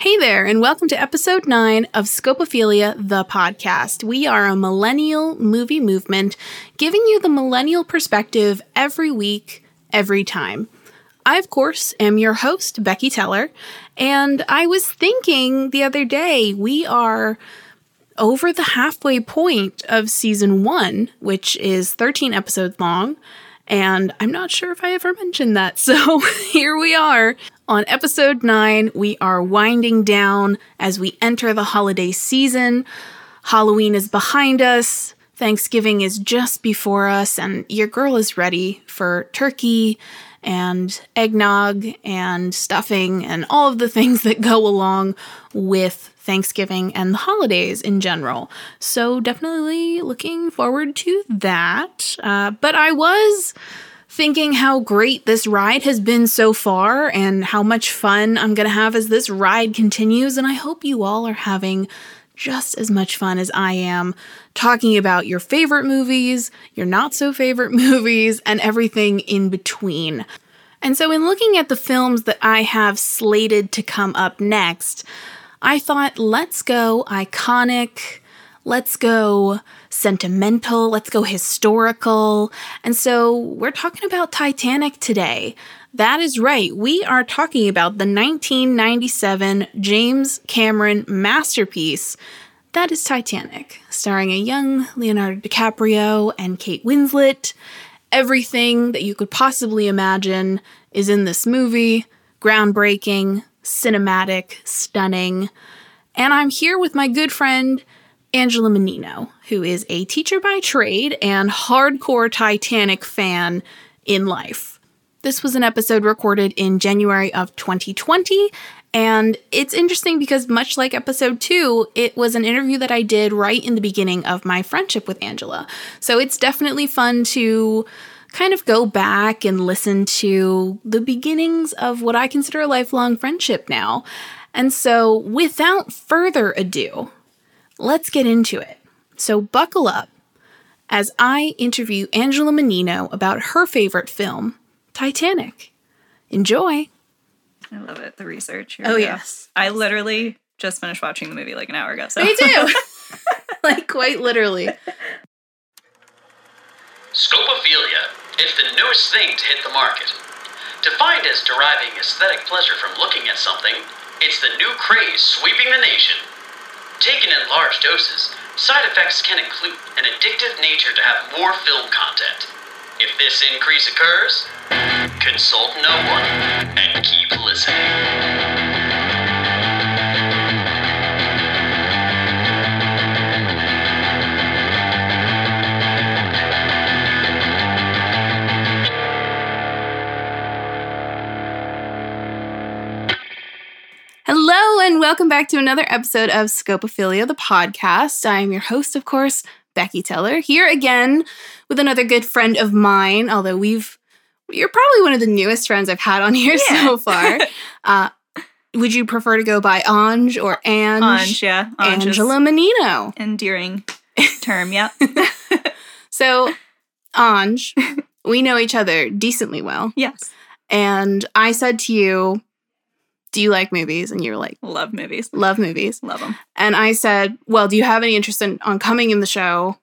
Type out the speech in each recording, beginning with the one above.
Hey there, and welcome to episode 9 of Scopophilia, the podcast. We are a millennial movie movement giving you the millennial perspective every week, every time. I, of course, am your host, Becky Teller, and I was thinking the other day we are over the halfway point of season 1, which is 13 episodes long. And I'm not sure if I ever mentioned that. So here we are. On episode 9, we are winding down as we enter the holiday season. Halloween is behind us. Thanksgiving is just before us, and your girl is ready for turkey and eggnog and stuffing and all of the things that go along with Thanksgiving and the holidays in general. So, definitely looking forward to that. Uh, but I was thinking how great this ride has been so far and how much fun I'm going to have as this ride continues. And I hope you all are having just as much fun as I am talking about your favorite movies, your not so favorite movies, and everything in between. And so, in looking at the films that I have slated to come up next, I thought, let's go iconic, let's go sentimental, let's go historical. And so, we're talking about Titanic today. That is right. We are talking about the 1997 James Cameron masterpiece that is Titanic, starring a young Leonardo DiCaprio and Kate Winslet. Everything that you could possibly imagine is in this movie groundbreaking, cinematic, stunning. And I'm here with my good friend, Angela Mannino, who is a teacher by trade and hardcore Titanic fan in life. This was an episode recorded in January of 2020, and it's interesting because, much like episode two, it was an interview that I did right in the beginning of my friendship with Angela. So it's definitely fun to kind of go back and listen to the beginnings of what I consider a lifelong friendship now. And so, without further ado, let's get into it. So, buckle up as I interview Angela Mannino about her favorite film, Titanic. Enjoy. I love it. The research. Here Oh, yes. I literally just finished watching the movie like an hour ago. So Me too. like, quite literally. Scopophilia. It's the newest thing to hit the market. Defined as deriving aesthetic pleasure from looking at something, it's the new craze sweeping the nation. Taken in large doses, side effects can include an addictive nature to have more film content. If this increase occurs, consult no one and keep listening. Hello, and welcome back to another episode of Scopophilia, the podcast. I am your host, of course, Becky Teller, here again with another good friend of mine, although we've you're probably one of the newest friends I've had on here Yeah. so far. uh, would you prefer to go by Ange or Ange? Ange, yeah. Ange Angela Mannino. endearing term. Yeah. So, Ange, we know each other decently well. yes. And I said to you, Do you like movies? And you were like, Love movies. Love movies. Love them. And I said, Well, do you have any interest in on coming in the show?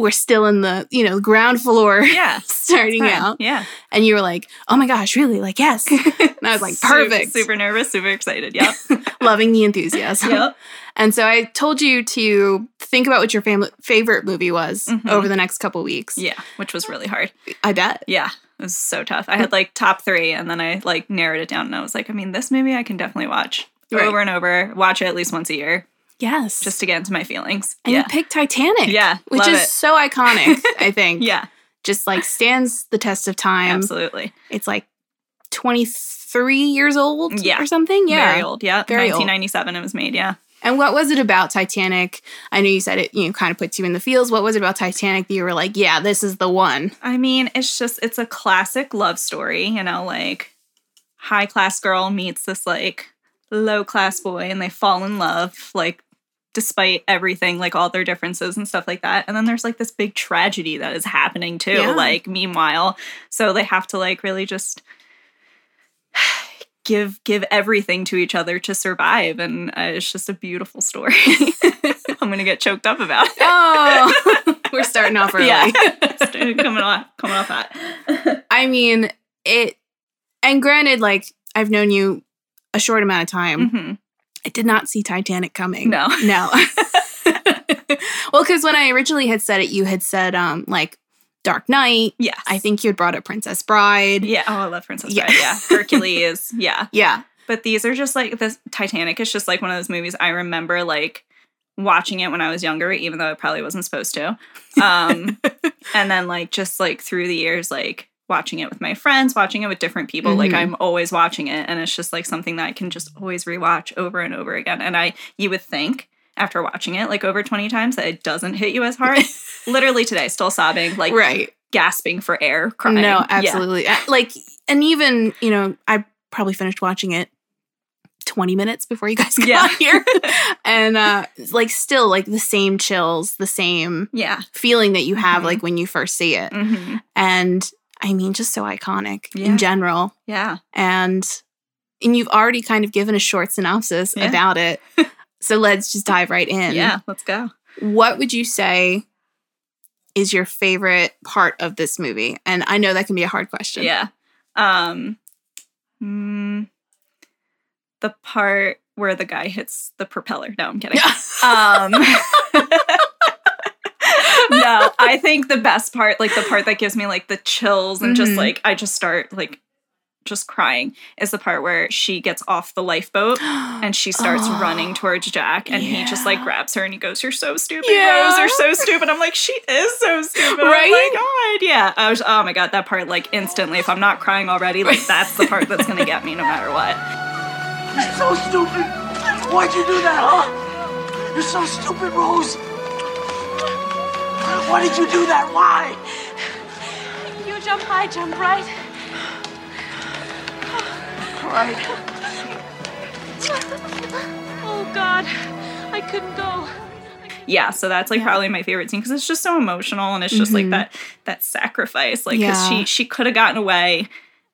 We're still in the, you know, ground floor Yeah. starting out. Yeah. And you were like, Oh my gosh, really? Like, yes. And I was like, Perfect. Super, nervous. Super excited. Yep. Loving the enthusiasm. yep. And so I told you to think about what your family favorite movie was Mhm. over the next couple weeks. Yeah. Which was really hard. I bet. Yeah. It was so tough. I had like top three and then I like narrowed it down and I was like, I mean, this movie I can definitely watch Right. over and over, watch it at least once a year Yes. just to get into my feelings. and yeah. you picked Titanic. Yeah, Which is it. so iconic, I think. yeah. Just like stands the test of time. Absolutely. It's like 23 years old Yeah. or something. Yeah. Very old. Yeah. Very 1997 it was made. Yeah. And what was it about Titanic? I know you said it, you know, kind of puts you in the feels. What was it about Titanic that you were like, yeah, this is the one? I mean, it's just it's a classic love story, you know, like high class girl meets this like low class boy and they fall in love like despite everything like all their differences and stuff like that. And then there's like this big tragedy that is happening too Yeah. like meanwhile. So they have to like really just give give everything to each other to survive and uh, it's just a beautiful story i'm gonna get choked up about it Oh, we're starting off early. yeah coming off coming off that I mean, it, and granted, like, I've known you a short amount of time. hmm I did not see Titanic coming. no No. well, because when I originally had said it, you had said, um, like, Dark Knight. Yeah, I think you had brought up Princess Bride. yeah oh i love princess Yeah. bride yeah hercules yeah Yeah. But these are just like this Titanic is just like one of those movies I remember like watching it when I was younger, even though I probably wasn't supposed to. Um, and then like just like through the years, like watching it with my friends, watching it with different people, like Mhm. I'm always watching it, and it's just like something that I can just always rewatch over and over again. And I, you would think after watching it like over 20 times that it doesn't hit you as hard. Literally today, still sobbing, like right. gasping for air, crying. No, Yeah. absolutely. Uh, Like, and even, you know, I probably finished watching it 20 minutes before you guys got Yeah. here. and, uh, like, still, like, the same chills, the same Yeah. feeling that you have, Mhm. like, when you first see it. hmm And, I mean, just so iconic Yeah. in general. Yeah. And, and you've already kind of given a short synopsis Yeah. about it. so let's just dive right in. yeah. Let's go. What would you say is your favorite part of this movie? And I know that can be a hard question. Yeah. Um mm, the part where the guy hits the propeller. No, I'm kidding. um No, I think the best part, like the part that gives me like the chills and just Mhm. like I just start like just crying is the part where she gets off the lifeboat and she starts Oh, running towards Jack and he just like grabs her and he goes, You're so stupid, Yeah. Rose, you're so stupid. I'm like, she is so stupid. Right? Oh my god. Yeah. I was oh my god, that part like instantly, if I'm not crying already, like that's the part that's gonna get me no matter what. You're so stupid. Why'd you do that, huh? You're so stupid, Rose. Why did you do that? Why? You jump high, jump right. Right. Oh God, I couldn't go. Yeah, so that's like probably my favorite scene because it's just so emotional and it's just like Mhm. that that sacrifice. Like because Yeah. she she could have gotten away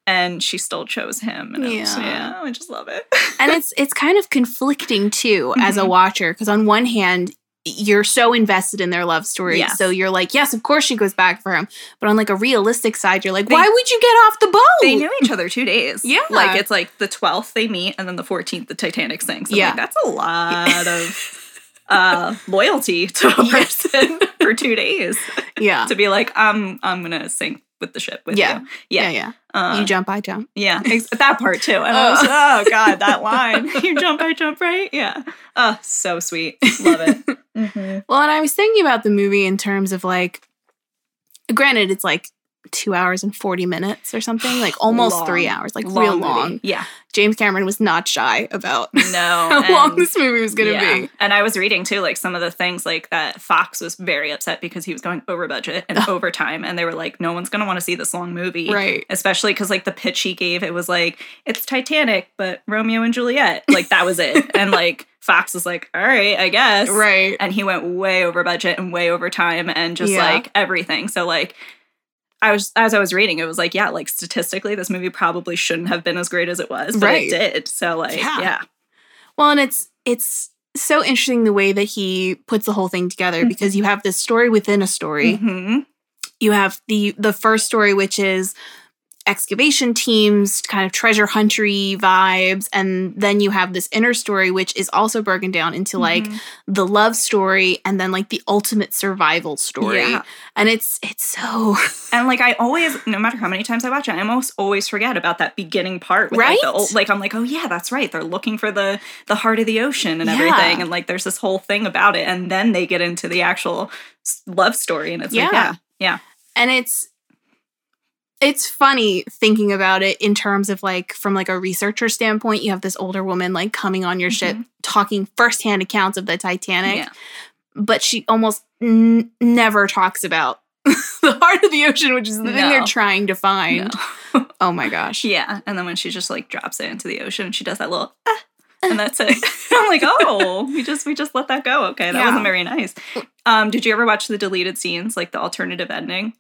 and she still chose him. And yeah. Yeah. yeah, I just love it. and it's it's kind of conflicting too as a Mhm. watcher because on one hand you're so invested in their love story Yes. so you're like yes of course she goes back for him but on like a realistic side you're like They- why would you get off the boat they knew each other two days. Yeah. Like it's like the 12th they meet and then the 14th the Titanic sinks. I'm Yeah. like, that's a lot of uh loyalty to a person for two days yeah to be like, I'm I'm gonna sink with the ship with Yeah. you. yeah Yeah. yeah Uh, you jump i jump Yeah, ex- that part too. And I was, oh god, that line. you jump, I jump, right? Yeah. Oh, so sweet. Love it. Mhm. well and i was thinking about the movie in terms of like granted it's like two hours and 40 minutes or something like almost Long. three hours like real movie. long Yeah. James cameron was not shy about No. how long this movie was gonna yeah. be And I was reading too, like some of the things like that Fox was very upset because he was going over budget and over time. And they were like, no one's going to want to see this long movie. right Especially because like the pitch he gave, it was like, it's Titanic, but Romeo and Juliet. Like that was it. and like Fox was like, all right, I guess. right and he went way over budget and way over time and just Yeah. like everything. So like I was as I was reading, it was like, yeah, like statistically, this movie probably shouldn't have been as great as it was, but Right. it did. So like, Yeah. yeah, Well, and it's it's so interesting the way that he puts the whole thing together Mhm. because you have this story within a story. Mhm. You have the the first story, which is excavation teams, kind of treasure huntery vibes, and then you have this inner story, which is also broken down into like Mhm. the love story and then like the ultimate survival story. Yeah. And it's it's so And like I always, no matter how many times I watch it, I almost always forget about that beginning part. With, Like, the Right? old, like I'm like, oh yeah, that's right. They're looking for the the heart of the ocean and Yeah. everything, and like there's this whole thing about it, and then they get into the actual love story, and it's like, Yeah. yeah, yeah, and it's it's funny thinking about it in terms of like from like a researcher standpoint you have this older woman like coming on your ship talking firsthand accounts of the titanic yeah. but she almost n- never talks about the heart of the ocean which is the thing they're trying to find No. oh my gosh Yeah, and then when she just like drops it into the ocean, she does that little, ah, and that's it. I'm like, oh, we just we just let that go. Okay, that Yeah. wasn't very nice. Um, did you ever watch the deleted scenes, like the alternative ending?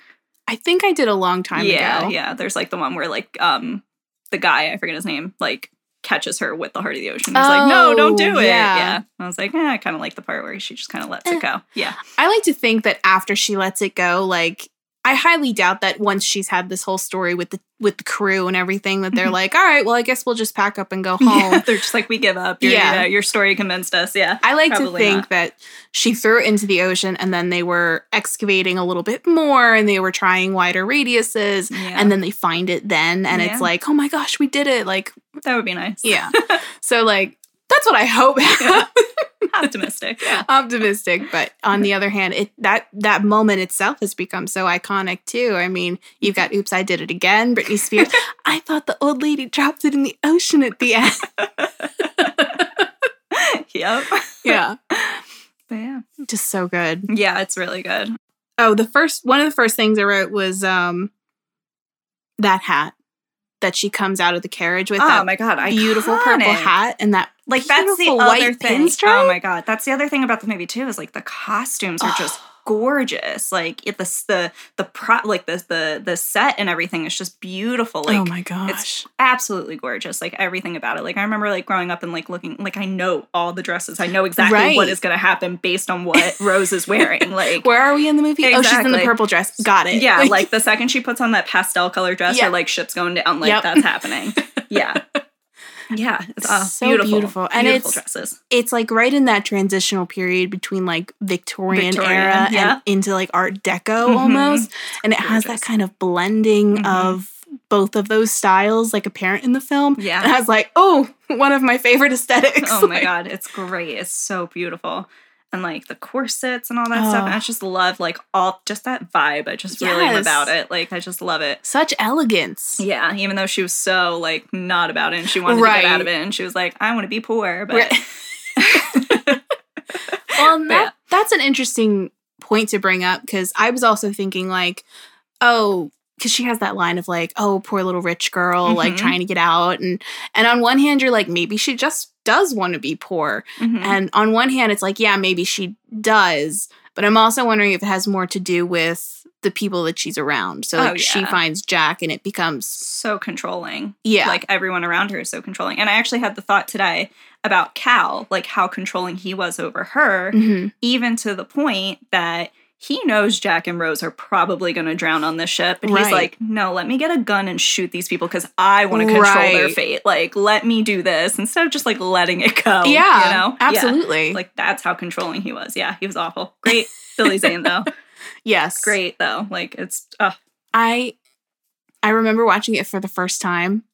I think i did a long time yeah, ago yeah. There's like the one where like um the guy, I forget his name, like catches her with the heart of the ocean. He's like, no, don't do Oh, it. yeah. Yeah. I was like, eh, I kind of like the part where she just kind of lets Eh. it go. Yeah. I like to think that after she lets it go, like I highly doubt that once she's had this whole story with the with the crew and everything, that they're Mhm. like, all right, well, I guess we'll just pack up and go Yeah. home. They're just like, we give up. Your, Yeah. yeah. your story convinced us. Yeah. I like to think not. that she threw it into the ocean and then they were excavating a little bit more and they were trying wider radiuses Yeah. and then they find it then and Yeah. it's like, oh my gosh, we did it. Like, that would be nice. yeah. so like that's what I hope happens. Optimistic. Yeah. optimistic but on the other hand it that that moment itself has become so iconic too i mean you've got oops i did it again britney spears i thought the old lady dropped it in the ocean at the end yep. yeah But yeah. just so good Yeah, it's really good. oh the first one of the first things i wrote was um that hat that she comes out of the carriage with Oh that my god, beautiful purple hat and that Like that's the other white thing. pinstripe? Oh my god, that's the other thing about the movie too is like the costumes are just gorgeous. Like it, the the the pro like the the the set and everything is just beautiful. Oh like oh my gosh it's absolutely gorgeous. Like everything about it. Like I remember like growing up and like looking like I know all the dresses. I know exactly Right. what is going to happen based on what Rose is wearing. Like where are we in the movie oh she's in the purple dress got it yeah, like the second she puts on that pastel color dress, Yeah. her like shit's going down. Like Yep. that's happening. Yeah. Yeah, it's uh, So beautiful, beautiful. And beautiful it's- dresses. it's like right in that transitional period between like Victorian, Victorian, era yeah. and into like Art Deco Mhm. almost. And it has that kind of blending Mhm. of both of those styles like apparent in the film. Yeah. And I was like, oh, one of my favorite aesthetics. Oh my Like, god, it's great. It's so beautiful. And like the corsets and all that stuff. And Oh. I just love like all just that vibe. I just really am about it. Like I just love it. Such elegance. Yeah, even though she was so like not about it and she wanted to get out of it and she was like, I want to be poor, but Right. Well, that, yeah. that's an interesting point to bring up because I was also thinking like, oh, because she has that line of like, oh, poor little rich girl, like Mhm. trying to get out, and and on one hand, you're like, maybe she just does want to be poor, Mhm. and on one hand, it's like, yeah, maybe she does, but I'm also wondering if it has more to do with the people that she's around. So Oh, like, she finds Jack, and it becomes so controlling. yeah, Like everyone around her is so controlling. And I actually had the thought today about Cal, like how controlling he was over her, Mhm. even to the point that he knows Jack and Rose are probably going to drown on this ship. But he's like, no, let me get a gun and shoot these people because I want to control their fate. Like, let me do this instead of just like letting it go. yeah, You know? Yeah. absolutely, Like, that's how controlling he was. Yeah, he was awful. Great. Billy Zane, though. yes, Great, though. Like, it's, uh, I I remember watching it for the first time.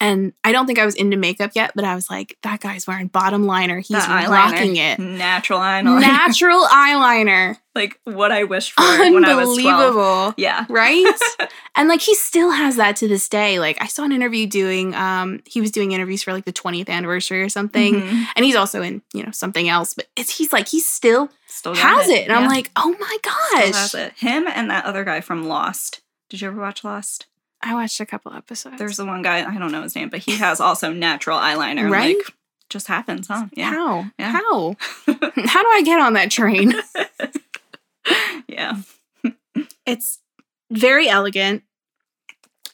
And I don't think I was into makeup yet, but I was like, that guy's wearing bottom liner. He's eyeliner. rocking it. Natural eyeliner. Natural eyeliner. like, what I wished for when I was 12. Unbelievable. Yeah. Right? and like he still has that to this day. Like I saw an interview doing um he was doing interviews for like the 20th anniversary or something. Mhm. And he's also in, you know, something else, but it's he's like he still Still has it. And I'm like, "Oh my Still gosh." has it. Him and that other guy from Lost. Did you ever watch Lost? I watched a couple episodes. There's the one guy, I don't know his name, but he has also natural eyeliner. Right? Like, just happens, huh? Yeah. How? Yeah. How? How do I get on that train? Yeah. it's very elegant.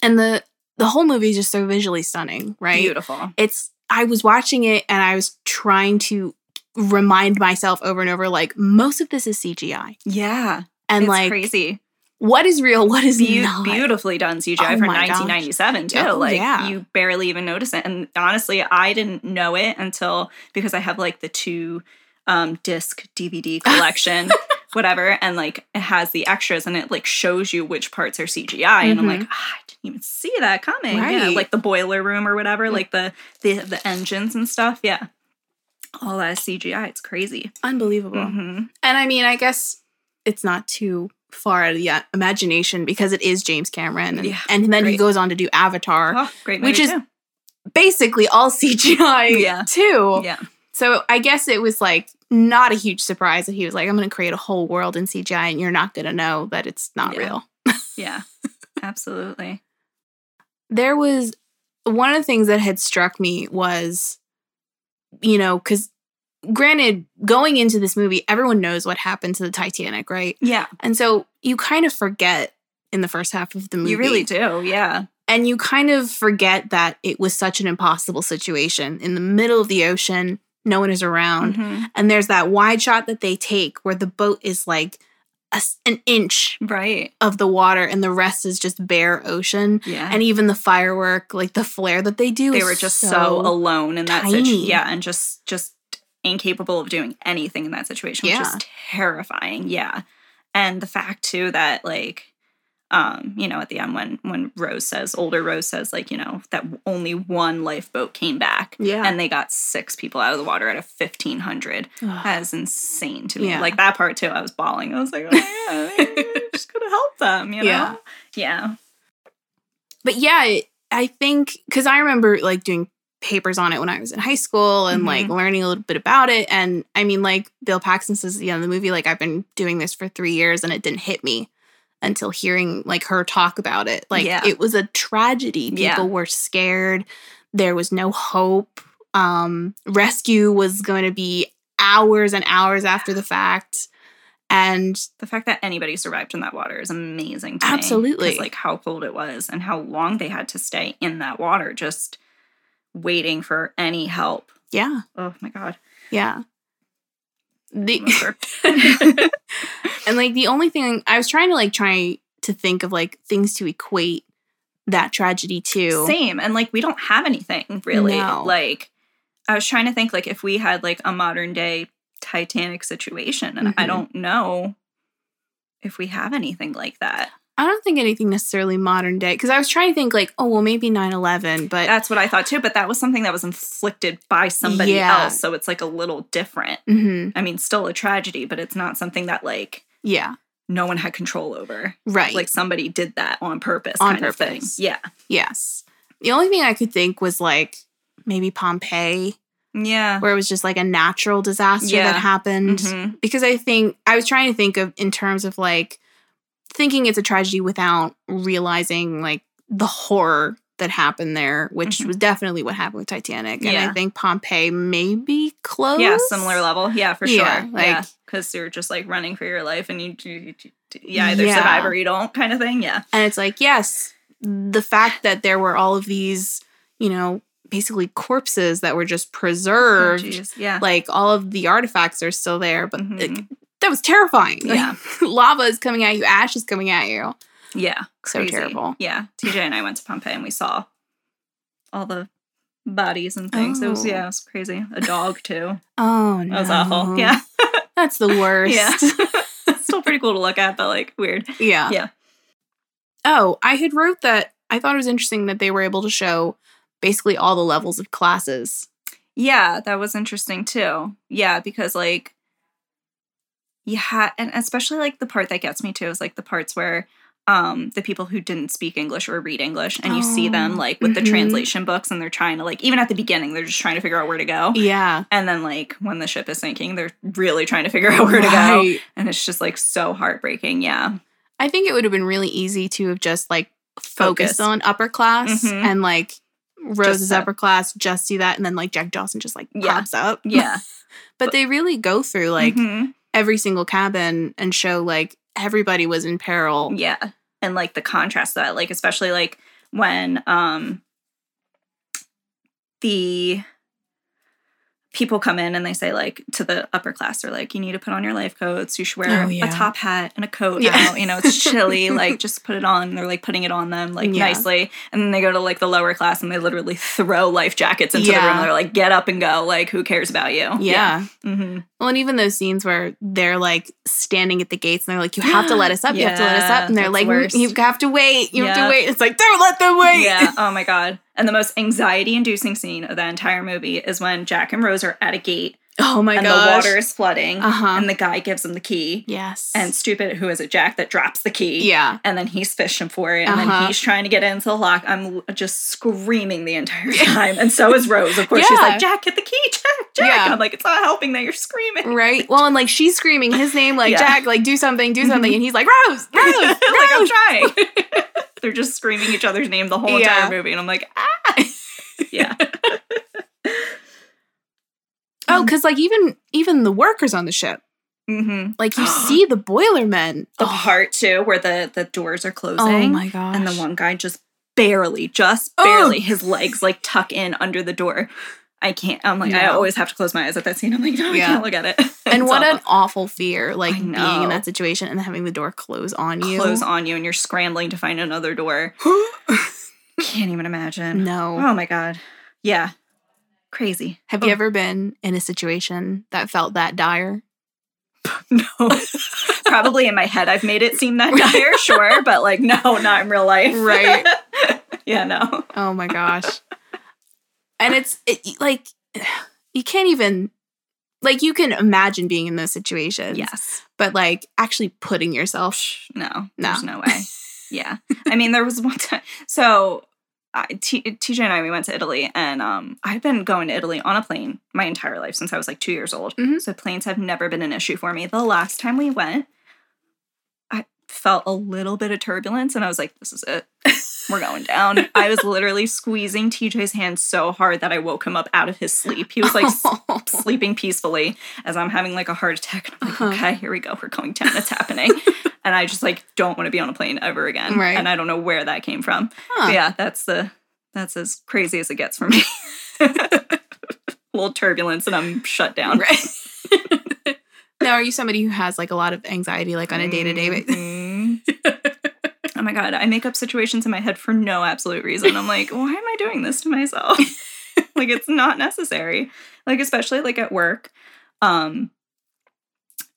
And the the whole movie is just so visually stunning, right? Beautiful. It's I was watching it and I was trying to remind myself over and over like most of this is CGI. Yeah. And it's like crazy. What is real, what is Beau- not. beautifully done CGI Oh for my gosh. 1997 too. Oh, like yeah. you barely even notice it. And honestly, I didn't know it until because I have like the two um disc DVD collection, whatever, and like it has the extras and it like shows you which parts are CGI. And I'm like, ah, I didn't even see that coming. Yeah, Mm-hmm. Like the boiler room or whatever, like the the the engines and stuff. Yeah. All that is CGI. It's crazy. Unbelievable. Mhm. And I mean, I guess it's not too far out of the uh, imagination because it is James Cameron. And, Yeah, and then he goes on to do Avatar, Oh, great Which is- too. basically all CGI Yeah. too. Yeah. So I guess it was like not a huge surprise that he was like, I'm going to create a whole world in CGI and you're not going to know that it's not Yeah. real. Yeah. Absolutely. There was one of the things that had struck me was, you know, because granted, going into this movie, everyone knows what happened to the Titanic, right? Yeah. And so you kind of forget in the first half of the movie. You really do. Yeah. And you kind of forget that it was such an impossible situation in the middle of the ocean, no one is around. Mhm. And there's that wide shot that they take where the boat is like a an inch Right. of the water and the rest is just bare ocean. Yeah. And even the firework, like the flare that they do, they were just so, alone in that situation. tiny. Yeah, and just just incapable of doing anything in that situation, which Yeah. is terrifying. Yeah. And the fact too that like um, you know, at the end when when Rose says, older Rose says, like, you know, that only one lifeboat came back. Yeah. And they got six people out of the water out of fifteen hundred. that is insane to me. Yeah. Like that part too, I was bawling. I was like, oh god, I just gotta help them, you know? Yeah. Yeah. but yeah, I think because I remember like doing papers on it when I was in high school and like Mhm. learning a little bit about it. And I mean, like Bill Paxton says at the end of the movie, like I've been doing this for three years and it didn't hit me until hearing like her talk about it. Like Yeah. it was a tragedy. People Yeah. were scared. There was no hope. Um, rescue was going to be hours and hours after the fact. And the fact that anybody survived in that water is amazing to me. Like how cold it was and how long they had to stay in that water just waiting for any help. yeah, Oh my god. yeah. The, and like the only thing I was trying to like try to think of like things to equate that tragedy to. Same. And like we don't have anything really. No. Like I was trying to think like if we had like a modern day Titanic situation and I Mhm. don't know if we have anything like that. I don't think anything necessarily modern day because I was trying to think like, oh well, maybe 9-11, but That's what I thought too, but that was something that was inflicted by somebody Yeah. else, so it's like a little different. Mhm. I mean, still a tragedy, but it's not something that like yeah, no one had control over. right. Like somebody did that on purpose, On kind of thing. purpose. Yeah. yes. The only thing I could think was like maybe Pompeii, Yeah. where it was just like a natural disaster Yeah. that happened. Mhm. because I think I was trying to think of in terms of like thinking it's a tragedy without realizing like the horror that happened there, which Mhm. was definitely what happened with Titanic. And I think Pompeii may be close. Yeah, similar level. Yeah, for Yeah, sure. like- yeah, because you're just like running for your life, and you, you, you, you either Yeah. survive or you don't, kind of thing. Yeah. And it's like, yes, the fact that there were all of these, you know, basically corpses that were just Oh, preserved. jeez. yeah. like all of the artifacts are still there, but like, Mhm. That was terrifying. Like, Yeah. lava is coming at you, ash is coming at you. yeah. So Crazy. terrible. Yeah. TJ and I went to Pompeii and we saw all the bodies and things. It was Oh. yeah, it was crazy. A dog too. Oh no. That was awful. Yeah. That's the worst. Yeah. Still pretty cool to look at, but like weird. yeah. Yeah. Oh, I had wrote that I thought it was interesting that they were able to show basically all the levels of classes. Yeah, that was interesting too. Yeah, because like yeah, and especially like the part that gets me too is like the parts where um the people who didn't speak English or read English and you see them Oh, like with the mhm. translation books and they're trying to like even at the beginning they're just trying to figure out where to go. Yeah. And then like when the ship is sinking, they're really trying to figure out where to go. And it's just like so heartbreaking. Yeah. I think it would have been really easy to have just like focused Focus. on upper class Mhm. and like Rose's upper class, just do that, and then like Jack Dawson just like Yeah. pops up. Yeah. But they really go through like Mhm. Every single cabin and show like everybody was in peril. Yeah. And like the contrast that, like especially like when um the people come in and they say like to the upper class, they're like, you need to put on your life coats, you should wear Oh, yeah. a top hat and a coat Yeah. now. You know, it's chilly, like just put it on. They're like putting it on them like Yeah. nicely. And then they go to like the lower class and they literally throw life jackets into the room. They're like, get up and go. Like, who cares about you? Yeah. hmm Well, and even those scenes where they're like standing at the gates and they're like, "You have to let us up. You have to let us up," and they're like, "You have to wait. You have to wait." It's like, don't let them wait. Yeah. Oh my god. And the most anxiety inducing scene of the entire movie is when Jack and Rose are at a gate Oh my god. and gosh. the water is flooding Uh-huh. and the guy gives him the key. Yes. And stupid, who is it? Jack that drops the key. yeah. And then he's fishing for it. And Uh-huh. then he's trying to get into the lock. I'm just screaming the entire time. And so is Rose. Of course, she's like, Jack, get the key, Jack, Jack. Yeah. And I'm like, it's not helping that you're screaming. Right. Well, and like she's screaming his name, like Yeah. Jack, like do something, do something, Mhm. and he's like Rose, Rose, Rose. like, I'm trying. They're just screaming each other's name the whole Yeah. entire movie. And I'm like, ah. yeah. Oh, because like even even the workers on the ship, Mm-hmm. like you see the boiler men. the Oh, part too where the the doors are closing oh my gosh. and the one guy just barely, just Oh. barely. His legs like tuck in under the door. I can't. I'm like, I always have to close my eyes at that scene. I'm like, no, I Yeah. can't look at it. And what an awful. awful fear, like being in that situation and having the door close on you. close on you, and you're scrambling to find another door. Can't even imagine. no. Oh my god. Yeah. Crazy. Have Oh, you ever been in a situation that felt that dire? No. Probably in my head, I've made it seem that dire, sure, but like, no, not in real life. Right. yeah, no. Oh my gosh. and it's it, like you can't even like you can imagine being in those situations. Yes. But like actually putting yourself No. No. There's no way. Yeah. I mean, there was one time. So, I, T, TJ and I, we went to Italy, and um, I've been going to Italy on a plane my entire life since I was like two years old. Mhm. So, planes have never been an issue for me. The last time we went, felt a little bit of turbulence, and I was like, this is it. We're going down. I was literally squeezing TJ's hand so hard that I woke him up out of his sleep. He was like s- sleeping peacefully as I'm having like a heart attack. And I'm like, Uh-huh. okay, here we go. We're going down. It's happening. and I just like don't want to be on a plane ever again. Right. And I don't know where that came from. Huh. Yeah, that's the that's as crazy as it gets for me. a little turbulence and I'm shut down. Right. Now, are you somebody who has like a lot of anxiety, like on a day to day basis? Mhm. oh my god, I make up situations in my head for no absolute reason. I'm like, why am I doing this to myself? like it's not necessary. Like especially like at work. Um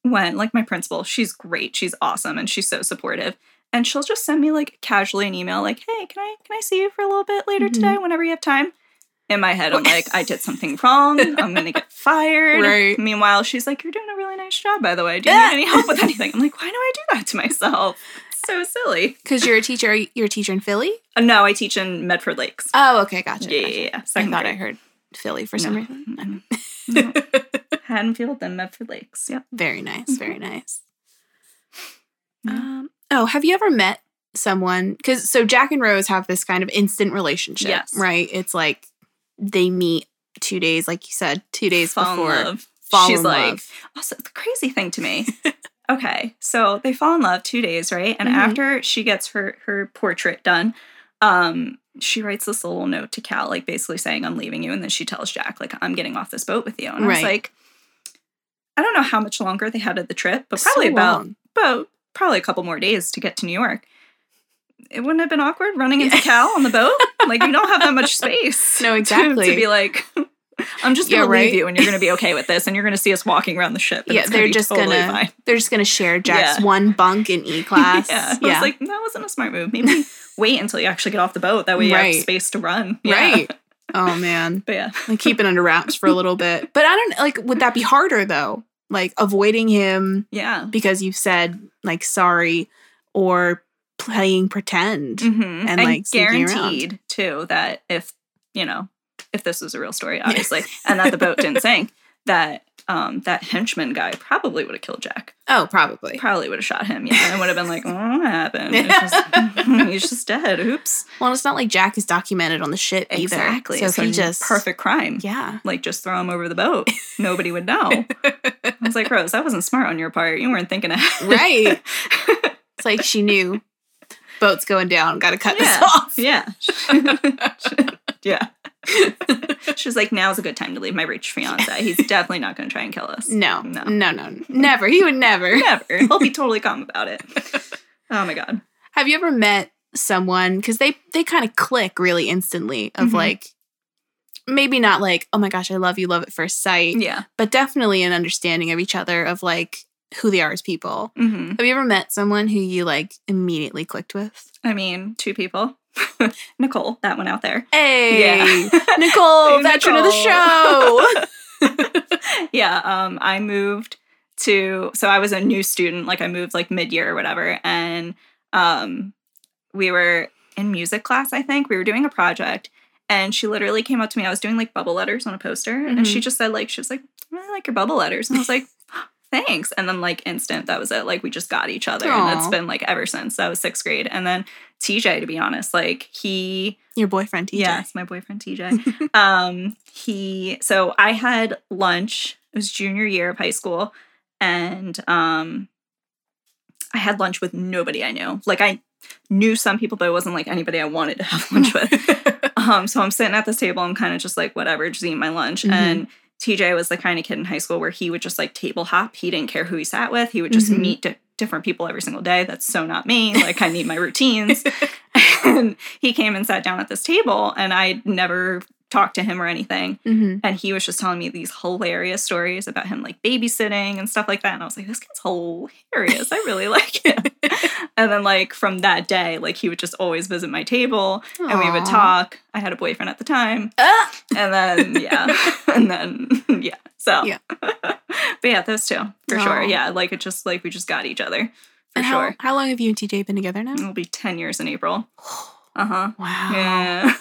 when like my principal, she's great. She's awesome and she's so supportive. And she'll just send me like casually an email like, "Hey, can I can I see you for a little bit later Mhm. today whenever you have time?" In my head, I'm like, I did something wrong. I'm gonna get fired. Right. Meanwhile, she's like, You're doing a really nice job, by the way. Do you need any help with anything? I'm like, Why do I do that to myself? So silly. Because you're a teacher. You're a teacher in Philly. Uh, no, I teach in Medford Lakes. Oh, okay, gotcha. yeah, gotcha. yeah, yeah. I thought I heard Philly for some No. reason. No. Haddonfield, then Medford Lakes. Yep. Very nice. Very nice. Um, oh, have you ever met someone? Because so Jack and Rose have this kind of instant relationship, Yes. right? It's like they meet two days, like you said, two days Fall in before. love. fall She's in like, love. also the crazy thing to me. okay, so they fall in love two days, right? And Mhm. after she gets her her portrait done, um, she writes this little note to Cal, like basically saying, "I'm leaving you," and then she tells Jack, like, "I'm getting off this boat with you." And I was like, I don't know how much longer they had of the trip, but So probably about long. about probably a couple more days to get to New York. It wouldn't have been awkward running into Cal on the boat. Like you don't have that much space. No, exactly. To, be like, I'm just gonna right? leave you, and you're gonna be okay with this, and you're gonna see us walking around the ship. Yeah, they're just totally gonna fine. they're just gonna share Jack's Yeah. one bunk in E class. Yeah, I was like, that wasn't a smart move. Maybe wait until you actually get off the boat. That way you Right. have space to run. Yeah. right. Oh man. But yeah, like keep it under wraps for a little bit. But I don't like would that be harder though? Like avoiding him yeah. because you said like sorry or playing pretend. Mhm. And, like, guaranteed too that if you know if this was a real story, obviously, and that the boat didn't sink, that um that henchman guy probably would have killed Jack. Oh, probably. Probably would have shot him. Yeah, and would have been like, oh, "What happened? Just- he's just dead. Oops." Well, it's not like Jack is documented on the ship either. Exactly. So if he just perfect crime. Yeah. Like just throw him over the boat. Nobody would know. I was like, Rose, that wasn't smart on your part. You weren't thinking ahead. Right. It's like she knew boat's going down, gotta cut Yeah. this off. yeah. yeah. She's like, now's a good time to leave my rich fiance. He's definitely not going to try and kill us. No, No. no, no. Never. He would never. Never. He'll be totally calm about it. Oh my God. Have you ever met someone because they they kind of click really instantly of Mhm. like maybe not like oh my gosh I love you love at first sight Yeah. but definitely an understanding of each other of like who they are as people. hmm Have you ever met someone who you like immediately clicked with? I mean, two people. Nicole, that one out there. Hey, Yeah. Nicole, Hey, veteran of the show. yeah, um, I moved to so I was a new student, like I moved like mid year or whatever, and um, we were in music class. I think we were doing a project, and she literally came up to me. I was doing like bubble letters on a poster, and she just said like she was like, "I really like your bubble letters," and I was like. Thanks. And then, like, instant, that was it. Like, we just got each other. And it's been like ever since. That was sixth grade. And then TJ, to be honest, like, he Your boyfriend, TJ. Yes, my boyfriend TJ. um, he so I had lunch. It was junior year of high school, and um, I had lunch with nobody I knew. Like I knew some people, but it wasn't like anybody I wanted to have lunch with. um, so I'm sitting at this table. I'm kind of just like whatever, just eating my lunch. Mhm. And TJ was the kind of kid in high school where he would just like table hop. He didn't care who he sat with. He would just Mhm. meet di- different people every single day. That's so not me. Like I need my routines. and he came and sat down at this table, and I'd never talked to him or anything. hmm And he was just telling me these hilarious stories about him like babysitting and stuff like that. And I was like, this kid's hilarious. I really like him. and then like from that day, like he would just always visit my table and we would talk. I had a boyfriend at the time. Ah! And then yeah. and then yeah. So Yeah. but yeah, those two for sure. Yeah. Like it just like we just got each other for And sure. how, how long have you and TJ been together now? It'll be 10 years in April. Uh-huh. Wow. Yeah.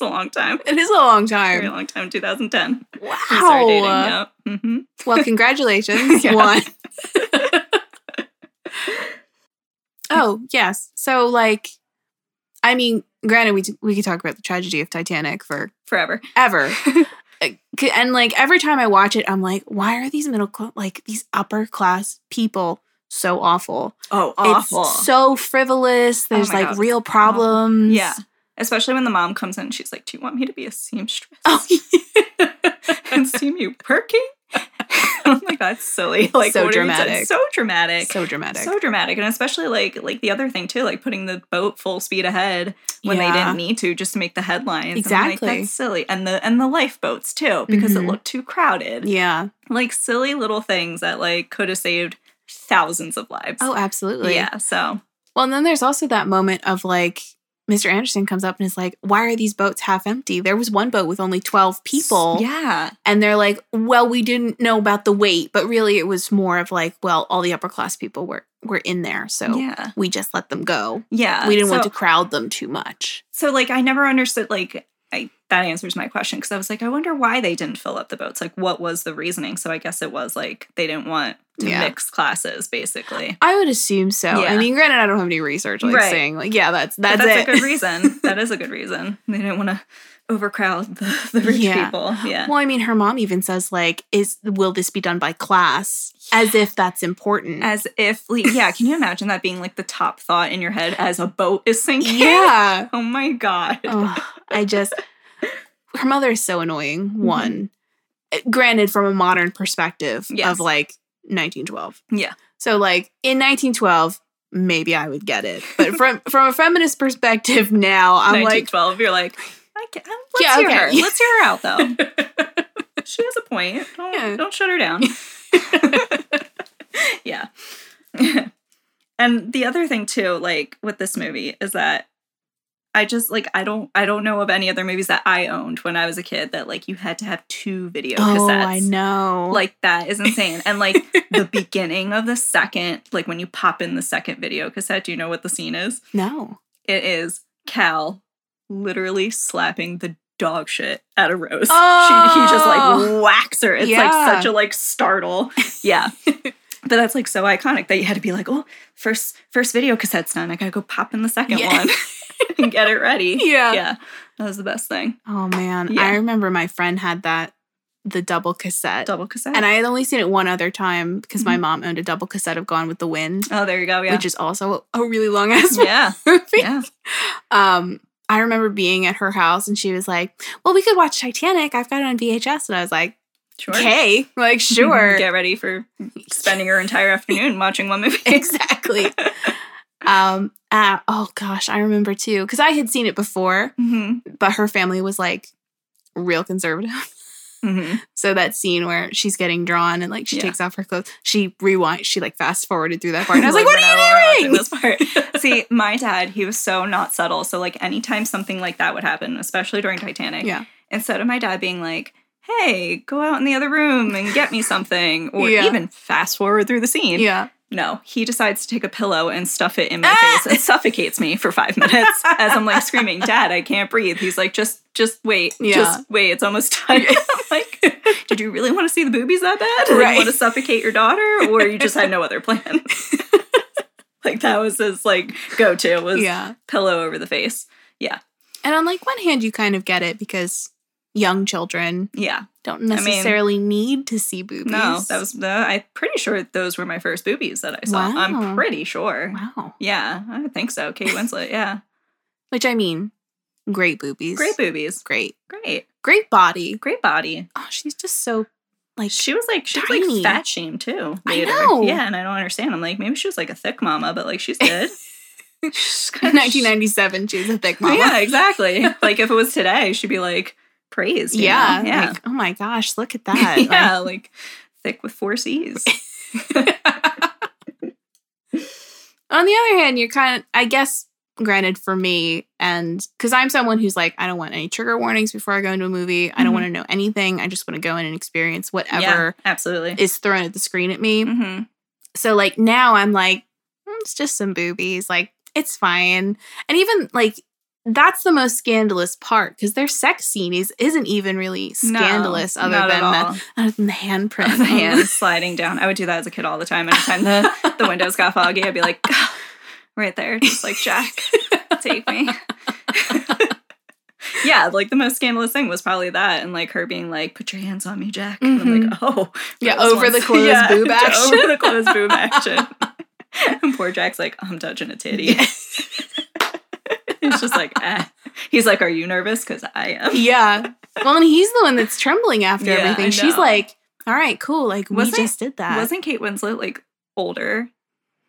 It's a long time. It is a long time. Very long time. 2010. Wow. We started dating. Yeah. hmm Well, congratulations. One. oh, yes. So, like, I mean, granted, we, we could talk about the tragedy of Titanic for Forever. ever. Uh, and, like, every time I watch it, I'm like, why are these middle class, like, these upper class people so awful? Oh, It's so frivolous. There's, my like, God. real problems. Yeah. Especially when the mom comes in and she's like, Do you want me to be a seamstress? Oh, yeah. and see me perking? I'm like, that's silly. Like So what are you saying? dramatic. So dramatic. so dramatic. So dramatic. And especially like like the other thing too, like putting the boat full speed ahead when they didn't need to just to make the headlines. I'm like, Exactly. That's silly. And the and the lifeboats too, because Mhm. it looked too crowded. yeah. Like silly little things that like could have saved thousands of lives. Oh, absolutely. yeah. So Well, and then there's also that moment of like Mr. Anderson comes up and is like, "Why are these boats half empty? There was one boat with only 12 people." Yeah. And they're like, "Well, we didn't know about the weight, but really it was more of like, well, all the upper class people were were in there, so yeah. we just let them go. Yeah. we didn't want to crowd them too much." So like I never understood like I that answers my question because I was like I wonder why they didn't fill up the boats. Like what was the reasoning? So I guess it was like they didn't want to Yeah. mix classes basically. I would assume so. I mean, granted, I don't have any research like Right. saying like, yeah, that's But that's, that's it. a good reason. that is a good reason. They didn't want to overcrowd the, the rich Yeah. people. Yeah. well, I mean, her mom even says like, "Is will this be done by class?" As if that's important. As if like, yeah, can you imagine that being like the top thought in your head as a boat is sinking? yeah. Oh my god. oh, I just her mother is so annoying. Mm-hmm. One, Uh, granted, from a modern perspective Yes. of like 1912. Yeah. So like in 1912, maybe I would get it, but from from a feminist perspective now, I'm like, 1912, you're like, I can, let's Yeah, hear okay. her. Let's hear her out though. she has a point. Don't, Yeah. don't shut her down. yeah. and the other thing too, like with this movie, is that I just like I don't I don't know of any other movies that I owned when I was a kid that like you had to have two video cassettes. oh. I know. Like that is insane. And like the beginning of the second, like when you pop in the second video cassette, do you know what the scene is? no. It is Cal literally slapping the dog shit out of Rose. Oh. She, he just like whacks her. It's Yeah. like such a like startle. Yeah. but that's like so iconic that you had to be like, oh, first first video cassette's done. I gotta go pop in the second Yeah. one and get it ready. Yeah. Yeah. That was the best thing. Oh man, Yeah. I remember my friend had that the double cassette. Double cassette. and I had only seen it one other time because my mom owned a double cassette of Gone with the Wind, oh, there you go. Yeah. which is also a really long ass yeah. movie. Yeah. Um, I remember being at her house and she was like, "Well, we could watch Titanic. I've got it on VHS." And I was like, Sure. "Okay, like sure, Get ready for spending your entire afternoon watching one movie. exactly." um, uh, oh gosh, I remember too because I had seen it before, hmm but her family was like real conservative. Hmm So that scene where she's getting drawn and like she Yeah. takes off her clothes, she rewinds, she like fast forwarded through that part. And I was like, Like, "What we're you doing?" This part. See, my dad, he was so not subtle. So like anytime something like that would happen, especially during Titanic, Yeah. instead of my dad being like, "Hey, go out in the other room and get me something," or Yeah. even fast forward through the scene, Yeah. No, he decides to take a pillow and stuff it in my Ah! face and suffocates me for five minutes as I'm like screaming, "Dad, I can't breathe." He's like, "Just, just wait, Yeah. just wait. It's almost done." I'm like, did you really want to see the boobies that bad? Right. you want to suffocate your daughter, or you just had no other plan? like that was his like go-to was Yeah. pillow over the face. Yeah. And on like one hand, you kind of get it because young children Yeah. don't mean- necessarily need to see boobies. No, that was the. I'm pretty sure those were my first boobies that I saw. Wow. I'm pretty sure. wow. Yeah, I think so. Kate Winslet. Yeah, Which I mean, great boobies. great boobies. Great. Great, Great body. great body. Oh, she's just so like She was like she was like fat shamed too. I know. Yeah, and I don't understand. I'm like maybe she was like a thick mama, but like she's good. She's kinda- 1997. She was a thick mama. Yeah, exactly. like if it was today, she'd be like praised. yeah. know? yeah, Like, oh my gosh, look at that. Like, yeah, like thick with four C's. On the other hand, you're kind of, I guess, granted for me, and because I'm someone who's like, I don't want any trigger warnings before I go into a movie. I don't Mhm. want to know anything. I just want to go in and experience yeah, whatever absolutely. is thrown at the screen at me. hmm So, like, now I'm like, "Mm, it's just some boobies. Like, it's fine. And even like, that's the most scandalous part because their sex scene is isn't even really scandalous other than the other than the handprint. the hand sliding down. I would do that as a kid all the time. Anytime the, the windows got foggy, I'd be like, right there, just like Jack, take me. yeah, like the most scandalous thing was probably that, and like her being like, "Put your hands on me, Jack." And I'm like, oh, Mm-hmm. Yeah, this over the clothes boob action. over the clothes boob action. and poor Jack's like, I'm touching a titty. He's just like, eh. He's like, Are you nervous? Because I am. yeah. Well, and he's the one that's trembling after Yeah, everything. She's like, all right, cool. Like, Wasn't- we just did that. Wasn't Kate Winslet like older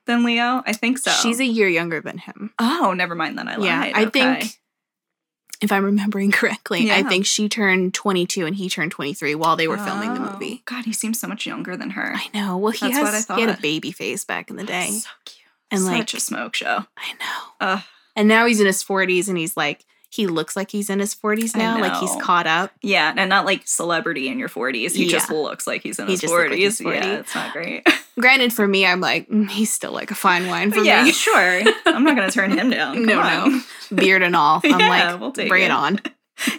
than Leo? I think so. She's a year younger than him. Oh, never mind then. I lied. yeah. I Okay. think, if I'm remembering correctly, I think she turned 22 and he turned 23 while they were filming the Oh, movie. God, he seems so much younger than her. I know. Well, he That's what I has he had a baby face back in the day. So cute. And, Such like- a smoke show. I know. Ugh. And now he's in his 40s and he's like, he looks like he's in his 40s now. Like he's caught up. Yeah, and not like celebrity in your 40s. He just looks like he's in He his 40s. like he's 40. Yeah, it's not great. Granted, for me, I'm like, mm, he's still like a fine wine for yeah, me. sure. I'm not going to turn him down. Come No, on. no. Beard and all. I'm Yeah, like, we'll take bring it. it. on.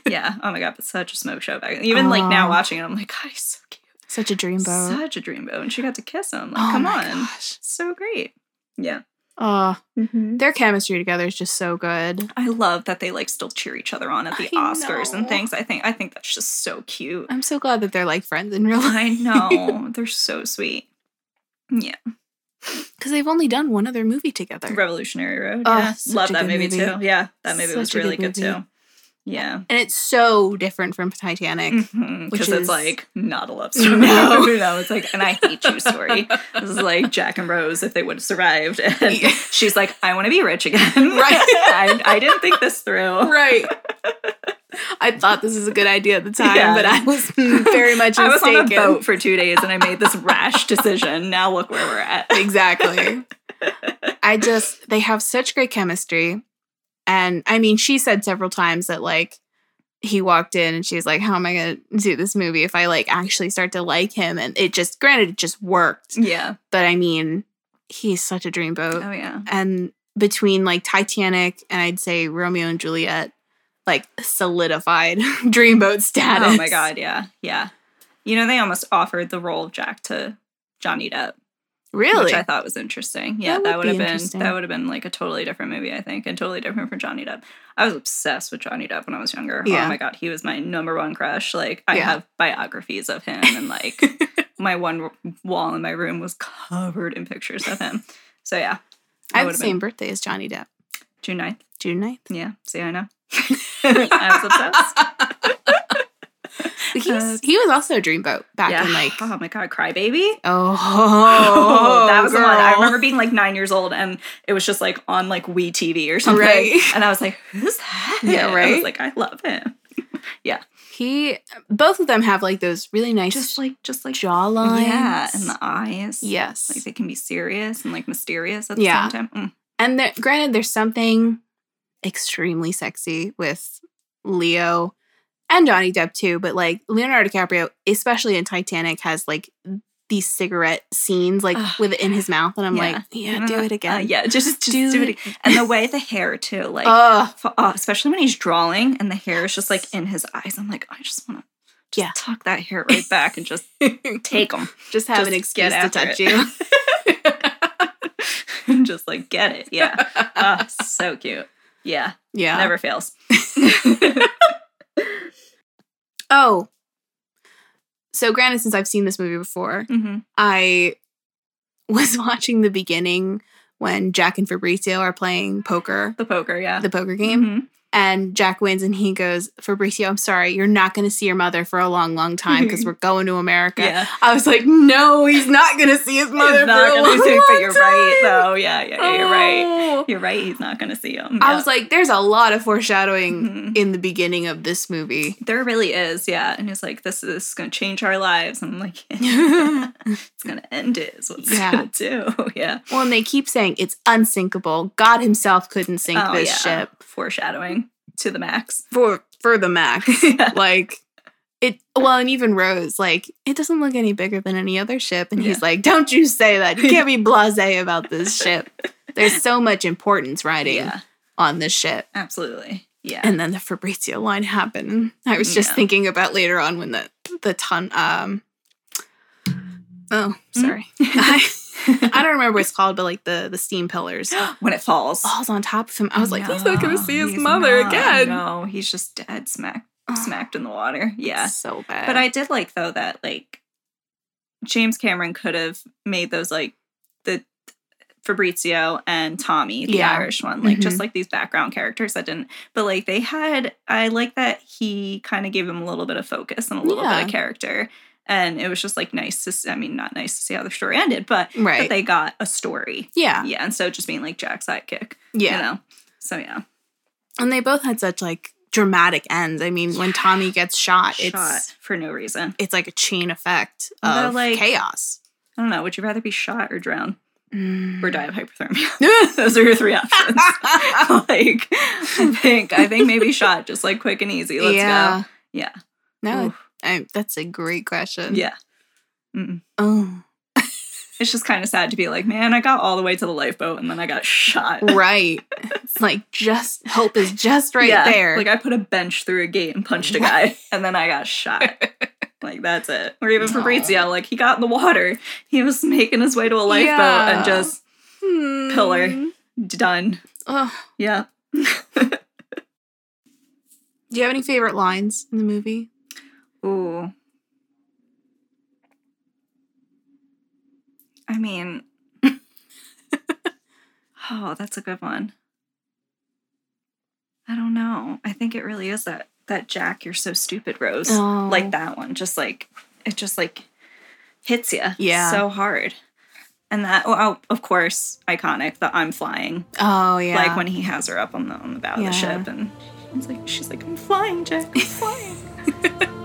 yeah. Oh my God, but such a smoke show back. Even like now watching it, I'm like, God, he's so cute. Such a dreamboat. Such a dreamboat. And she got to kiss him. Like, oh come on. gosh. So great. Yeah. Oh, their chemistry together is just so good. I love that they like still cheer each other on at the I Oscars and things. I think I think that's just so cute. I'm so glad that they're like friends in real life I know. They're so sweet. Yeah. because they've only done one other movie together. Revolutionary Road. Oh, yeah. Love that movie, movie. too. Yeah. That movie was Such a really good good, too. Yeah. And it's so different from Titanic. Because Which it's is- like not a love story. No. no, it's like, and I hate you story. This is like Jack and Rose if they would have survived. And Yeah. she's like, I want to be rich again. Right. I, I didn't think this through. Right. I thought this was a good idea at the time, Yeah. but I was very much I was mistaken. on a boat for two days and I made this rash decision. Now look where we're at. exactly. I just they have such great chemistry. And I mean, she said several times that like he walked in and she was like, How am I gonna do this movie if I like actually start to like him? And it just granted it just worked. Yeah. But I mean, he's such a dreamboat. Oh, yeah. And between like Titanic and I'd say Romeo and Juliet, like solidified dreamboat status. Oh my God. Yeah. Yeah. You know, they almost offered the role of Jack to Johnny Depp. Really? which I thought was interesting. Yeah, That that, would be have been that would have been like a totally different movie, I think, and totally different for Johnny Depp. I was obsessed with Johnny Depp when I was younger. Oh yeah. Oh my god, he was my number one crush. Like I Yeah. have biographies of him, and like my one wall in my room was covered in pictures of him. So yeah, I have the same been birthday as Johnny Depp. June 9th. June 9th. Yeah, see, I know. I was obsessed. Uh, he was also a dreamboat back yeah. in like oh my god, Crybaby. oh, that was the one. I remember being like nine years old, and it was just like on like Wii TV or something. Right. And I was like, "Who's that?" Yeah, I right? was like, "I love him." Yeah. He both of them have like those really nice Just like, just like jaw lines. Yeah, and the eyes. yes, like they can be serious and like mysterious at the Yeah. same time. Mm. and there, granted, there's something extremely sexy with Leo and Johnny Depp too, but like Leonardo DiCaprio, especially in Titanic, has like these cigarette scenes like Ugh, with it in his mouth, and I'm Yeah. like, yeah, do it Uh, again. yeah, just just Do do, it. again. And the way the hair too, like f- uh, especially when he's drawing and the hair is just like in his eyes. I'm like, I just want to. Just Yeah. tuck that hair right back and just take them. just have an Just excuse get to touch you. and just like get it. Yeah. Ah, so cute. Yeah. yeah. Never fails. Oh. So granted, since I've seen this movie before, Mm-hmm. I was watching the beginning when Jack and Fabrizio are playing poker, The poker, yeah. the poker game, Mhm. And Jack wins and he goes, Fabrizio, I'm sorry, you're not going to see your mother for a long, long time because we're going to America. Yeah. I was like, no, he's not going to see his mother He's not gonna long, see, long but you're right time. though. Yeah, yeah, yeah, you're right. Oh. You're right. He's not gonna see him. I was like, there's a lot of foreshadowing Mhm. in the beginning of this movie. there really is, yeah. And he's like, this is gonna change our lives. And I'm like, it's gonna end it. Is what it's Yeah. gonna do. Yeah. Well, and they keep saying it's unsinkable. God himself couldn't sink Oh, this yeah. ship Foreshadowing to the max. for for the max. Yeah. like it well, and even Rose, like, it doesn't look any bigger than any other ship. And he's like, Don't you say that. You can't be blasé about this ship. There's so much importance riding Yeah, on this ship. absolutely. Yeah. And then the Fabrizio line happened. I was just Yeah. thinking about later on when the the ton um Oh, Mm. sorry. I, I don't remember what it's called, but like the the steam pillars when it falls. falls on top of him. I was like, he's not gonna see his mother not. again. No, he's just dead smack Oh. smacked in the water. Yeah. So bad. But I did like though that like James Cameron could have made those like the Fabrizio and Tommy, the Yeah. Irish one, like Mhm. just like these background characters that didn't but like they had I like that he kind of gave them a little bit of focus and a little Yeah. bit of character. And it was just like nice to i mean not nice to see how the story ended, but right. they got a story. yeah. Yeah, instead of just being like Jack's sidekick. Yeah. You know. So yeah. And they both had such like dramatic ends. I mean, when Tommy gets shot, Shot it's for no reason. it's like a chain effect of like- chaos. I don't know. Would you rather be shot or drown Mm. or die of hypothermia? Those are your three options. like, I think I think maybe shot, just like quick and easy. Let's yeah. go. Yeah. No, Oof. I, that's a great question. Yeah. Mm-mm. Oh, It's just kind of sad to be like, man, I got all the way to the lifeboat and then I got shot. right. it's like just hope is just right Yeah, there. Like I put a bench through a gate and punched a guy, and then I got shot. like that's it. Or even No. Fabrizio, like he got in the water. He was making his way to a lifeboat Yeah. and just Hmm. pillar. done. Ugh. Yeah. Do you have any favorite lines in the movie? Ooh. I mean, oh, that's a good one. I don't know. I think it really is that that Jack, you're so stupid, Rose. Oh. Like that one. Just like it just like hits you Yeah. so hard. And that oh, oh, of course, iconic, the I'm flying. Oh yeah. Like when he has her up on the on the bow of the ship and he's like she's like, I'm flying, Jack, I'm flying.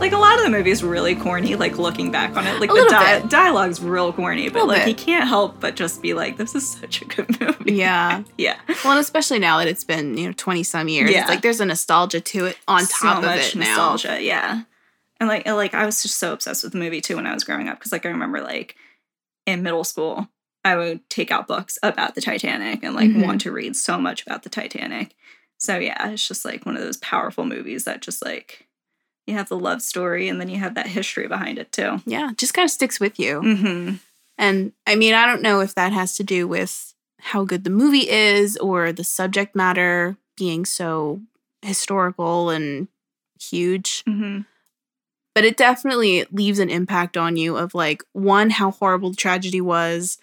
like a lot of the movie's really corny like looking back on it like A the di- dialogue's real corny but like bit. he can't help but just be like this is such a good movie yeah. yeah Well, and especially now that it's been you know twenty some years, Yeah. it's like there's a nostalgia to it on top so of much it now. nostalgia yeah and like and, like i was just so obsessed with the movie too when i was growing up because like i remember like in middle school i would take out books about the titanic and like Mhm. want to read so much about the titanic so yeah it's just like one of those powerful movies that just like you have the love story and then you have that history behind it too Yeah, just kind of sticks with you. mm-hmm. And I mean, I don't know if that has to do with how good the movie is or the subject matter being so historical and huge, Mm-hmm. but it definitely leaves an impact on you of like one how horrible the tragedy was,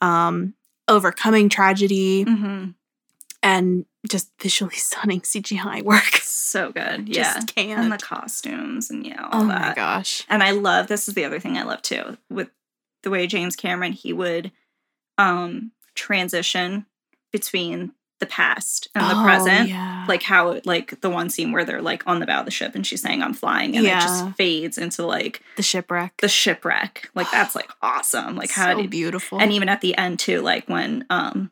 um overcoming tragedy Mm-hmm. and just visually stunning CGI work. So good. Yeah. Just can't. and the costumes and yeah, all oh that. my gosh. And I love this is the other thing I love too with the way James Cameron he would um transition between the past and the Oh, present. Yeah. Like how like the one scene where they're like on the bow of the ship and she's saying I'm flying and it just fades into like the shipwreck. the shipwreck. Like that's like awesome. Like how so did beautiful. and even at the end too, like when um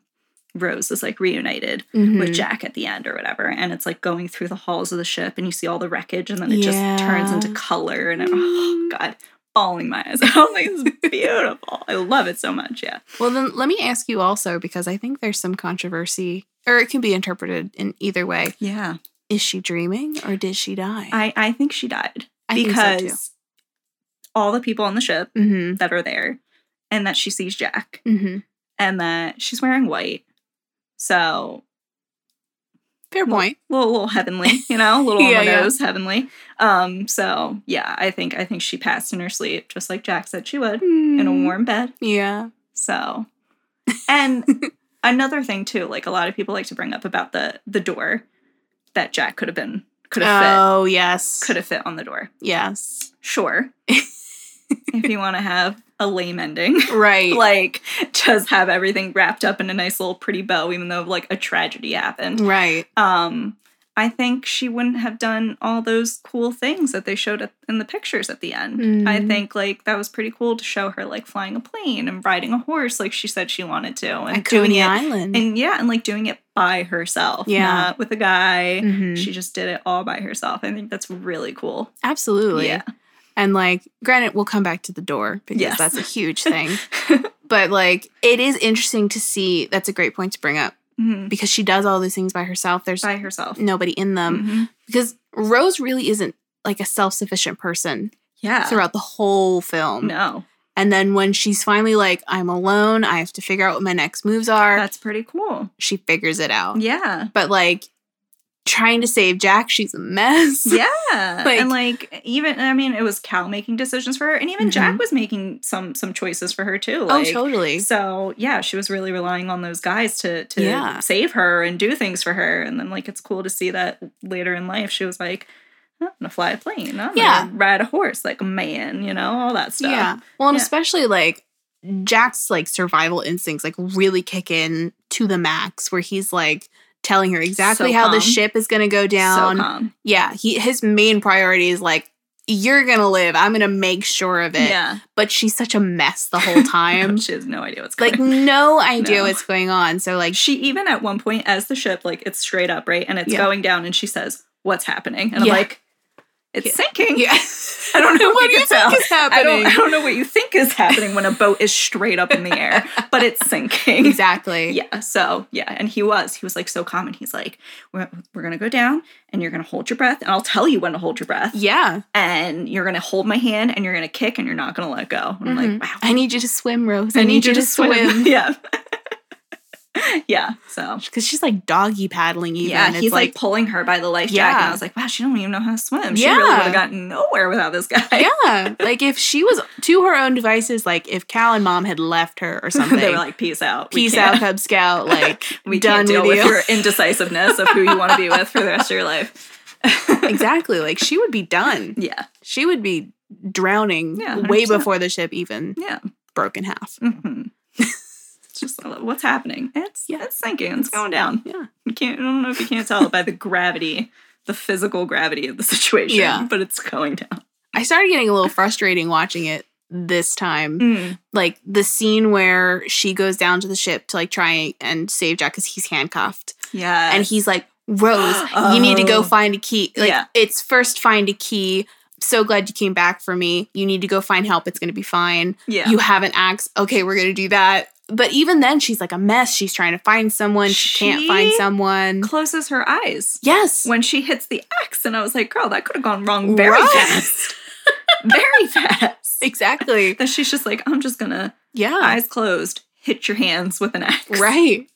Rose is like reunited Mhm. with Jack at the end or whatever. And it's like going through the halls of the ship and you see all the wreckage and then it just turns into color and it, oh god, bawling my eyes out. like it's beautiful. I love it so much. Yeah. Well, then let me ask you also because I think there's some controversy, or it can be interpreted in either way. Yeah. Is she dreaming or did she die? I, I think she died I think so, because all the people on the ship mm-hmm. that are there and that she sees Jack Mm-hmm. and that she's wearing white. So Fair point. a little, little heavenly, you know, a little Yeah, on the yeah. heavenly. Um, so yeah, I think I think she passed in her sleep, just like Jack said she would, in a Mm, warm bed. Yeah. So, and another thing too, like a lot of people like to bring up about the the door that Jack could have been could have fit. Oh yes. could have fit on the door. Yes. Sure, if you want to have a lame ending, Right. like just have everything wrapped up in a nice little pretty bow, even though like a tragedy happened. right. Um, I think she wouldn't have done all those cool things that they showed in the pictures at the end. I Mhm. think like that was pretty cool to show her like flying a plane and riding a horse, like she said she wanted to, and At doing Coney it, Island. and yeah, and like doing it by herself, Yeah. not with a guy. Mhm. She just did it all by herself. I think that's really cool. Absolutely. Yeah. And like, granted, we'll come back to the door because Yes. that's a huge thing. but like, it is interesting to see. That's a great point to bring up Mhm. because she does all these things by herself. There's By herself. nobody in them Mhm. because Rose really isn't like a self sufficient person Yeah. throughout the whole film. No, And then when she's finally like, I'm alone, I have to figure out what my next moves are, that's pretty cool. she figures it out. Yeah. But like, trying to save Jack, she's a mess. Yeah. Like- and like even I mean it was Cal making decisions for her and even Mhm. Jack was making some some choices for her too. oh, totally. so yeah, she was really relying on those guys to to Yeah. save her and do things for her. And then like it's cool to see that later in life she was like, I'm gonna fly a plane. I'm Yeah. gonna ride a horse like a man, you know, all that stuff. Yeah. Well, and Yeah. especially like Jack's like survival instincts like really kick in to the max where he's like telling her exactly So how the ship is going to go down. So yeah, he his main priority is like you're going to live. I'm going to make sure of it. Yeah. But she's such a mess the whole time. she has no idea what's going like on. no idea No. what's going on. So like She even at one point, as the ship, like it's straight up, right? And it's Yeah. going down, and she says, What's happening? And Yeah. I'm like, It's Yeah. sinking. yeah. I don't know what what you you think is I don't, happening? I don't know what you think is happening when a boat is straight up in the air, but it's sinking. exactly. Yeah. So, yeah. And he was. He was like so calm. And he's like, We're, we're going to go down and you're going to hold your breath. And I'll tell you when to hold your breath. Yeah. And you're going to hold my hand and you're going to kick and you're not going to let go. And I'm Mhm. like, Wow. I need you to swim, Rose. I, need, you to swim. yeah. yeah. So. Because she's like doggy paddling even. Yeah, It's he's like, pulling her by the life jacket. Yeah. And I was like, wow, she don't even know how to swim. She Yeah. really would have gotten nowhere without this guy. yeah. Like if she was to her own devices, like if Cal and mom had left her or something, they were like, peace out. Peace out, Cub Scout. Like We done can't deal with with, your indecisiveness of who you want to be with for the rest of your life. exactly. Like she would be done. Yeah. She would be drowning Yeah, way before the ship even Yeah. broke in half. hmm it's just uh, what's happening. It's Yeah. it's sinking. It's going down. Yeah. You can't. I don't know if you can't tell it by the gravity, the physical gravity of the situation. Yeah. but it's going down. I started getting a little frustrating watching it this time. Mm. Like the scene where she goes down to the ship to like try and save Jack because he's handcuffed. Yeah, and he's like, Rose, you need to go Oh. find a key. Like, Yeah. it's first find a key. So glad you came back for me. You need to go find help. It's going to be fine. yeah. You have an axe. Okay, we're going to do that. But even then, she's like a mess. She's trying to find someone. She, can't find someone. closes her eyes. Yes. when she hits the axe, and I was like, girl, that could have gone wrong very Right. fast. very fast. exactly. That she's just like, I'm just gonna Yeah. eyes closed, hit your hands with an axe. Right.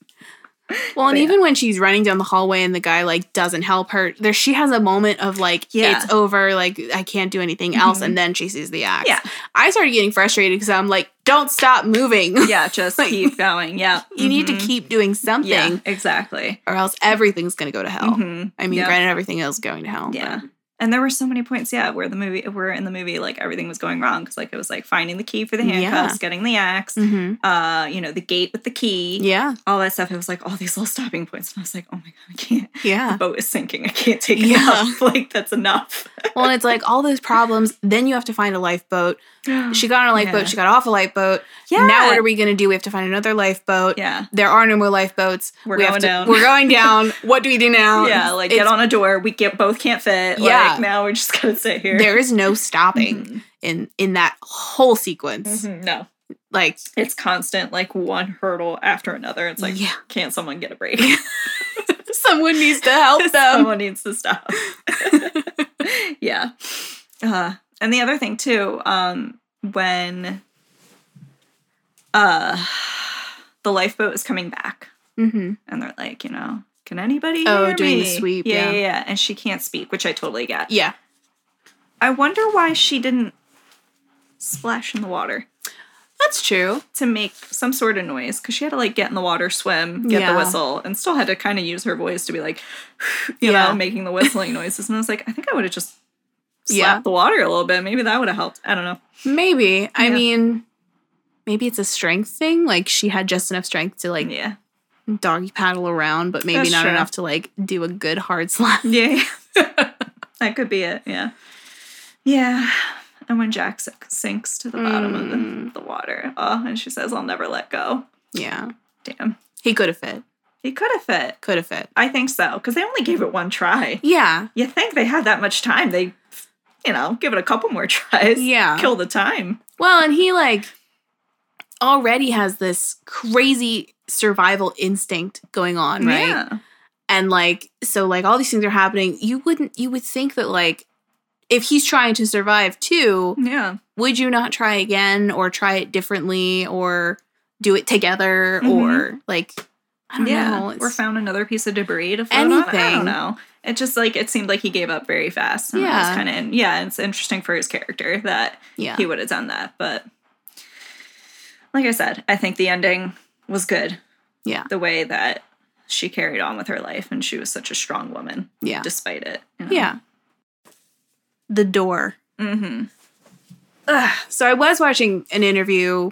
Well, and But yeah. even when she's running down the hallway and the guy like doesn't help her, there she has a moment of like, Yeah. it's over, like I can't do anything else, Mhm. and then she sees the axe. Yeah. I started getting frustrated because I'm like, don't stop moving. Yeah, just Like, keep going. Yeah. you need to Mhm. keep doing something, Yeah, exactly. or else everything's gonna go to hell. Mhm. I mean, Yep. granted, everything else is going to hell. but- Yeah. And there were so many points, yeah, where the movie, where in the movie, like everything was going wrong because, like, it was like finding the key for the Yeah. handcuffs, getting the axe, Mhm. uh, you know, the gate with the key, Yeah. all that stuff. It was like all these little stopping points, and I was like, oh my god, I can't. Yeah. The boat is sinking. I can't take it Yeah. Like that's enough. well, and it's like all those problems. Then you have to find a lifeboat. She got on a lifeboat. Yeah. She got off a lifeboat. Yeah. Now what are we gonna do? We have to find another lifeboat. Yeah. There are no more lifeboats. We're We have going to- down. We're going down. what do we do now? Yeah, like It's- get on a door. We get both can't fit. Yeah. Like now we're just gonna sit here. There is no stopping Mhm. in in that whole sequence. Mhm, No, Like it's constant, like one hurdle after another. It's like, Yeah. can't someone get a break? someone needs to help them. Someone needs to stop. yeah. Uh, and the other thing too, um, when uh the lifeboat is coming back hmm and they're like, you know, can anybody Oh, hear doing the sweep, Yeah, yeah. yeah, yeah. And she can't speak, which I totally get. Yeah, I wonder why she didn't splash in the water that's true. to make some sort of noise because she had to like get in the water, swim, get Yeah. the whistle, and still had to kind of use her voice to be like, you Yeah. know, making the whistling noises. And I was like, I think I would have just slapped Yeah. the water a little bit. Maybe that would have helped. I don't know. Maybe. I mean, maybe it's a strength thing. Like she had just enough strength to like Yeah. doggy paddle around, but maybe That's not true. enough to like do a good hard slap. Yeah. that could be it. Yeah. Yeah. And when Jack sinks to the bottom of Mm. the, the water, oh, and she says, I'll never let go. Yeah, Damn. he could have fit. He could have fit. Could have fit. I think so. Because they only gave it one try. Yeah, You think they had that much time. They, you know, give it a couple more tries. Yeah. Kill the time. Well, and he like already has this crazy survival instinct going on, right? Yeah. And like so like all these things are happening. You wouldn't you would think that like if he's trying to survive too, Yeah. would you not try again or try it differently or do it together Mhm. or like I don't yeah. know. Or found another piece of debris to float on. I Anything. don't know. It just like it seemed like he gave up very fast. And Yeah. yeah. kind of yeah. It's interesting for his character that yeah. he would have done that. But like I said, I think the ending was good. Yeah. The way that she carried on with her life and she was such a strong woman Yeah. despite it. you know? Yeah. The door. Mm-hmm. Ugh. So I was watching an interview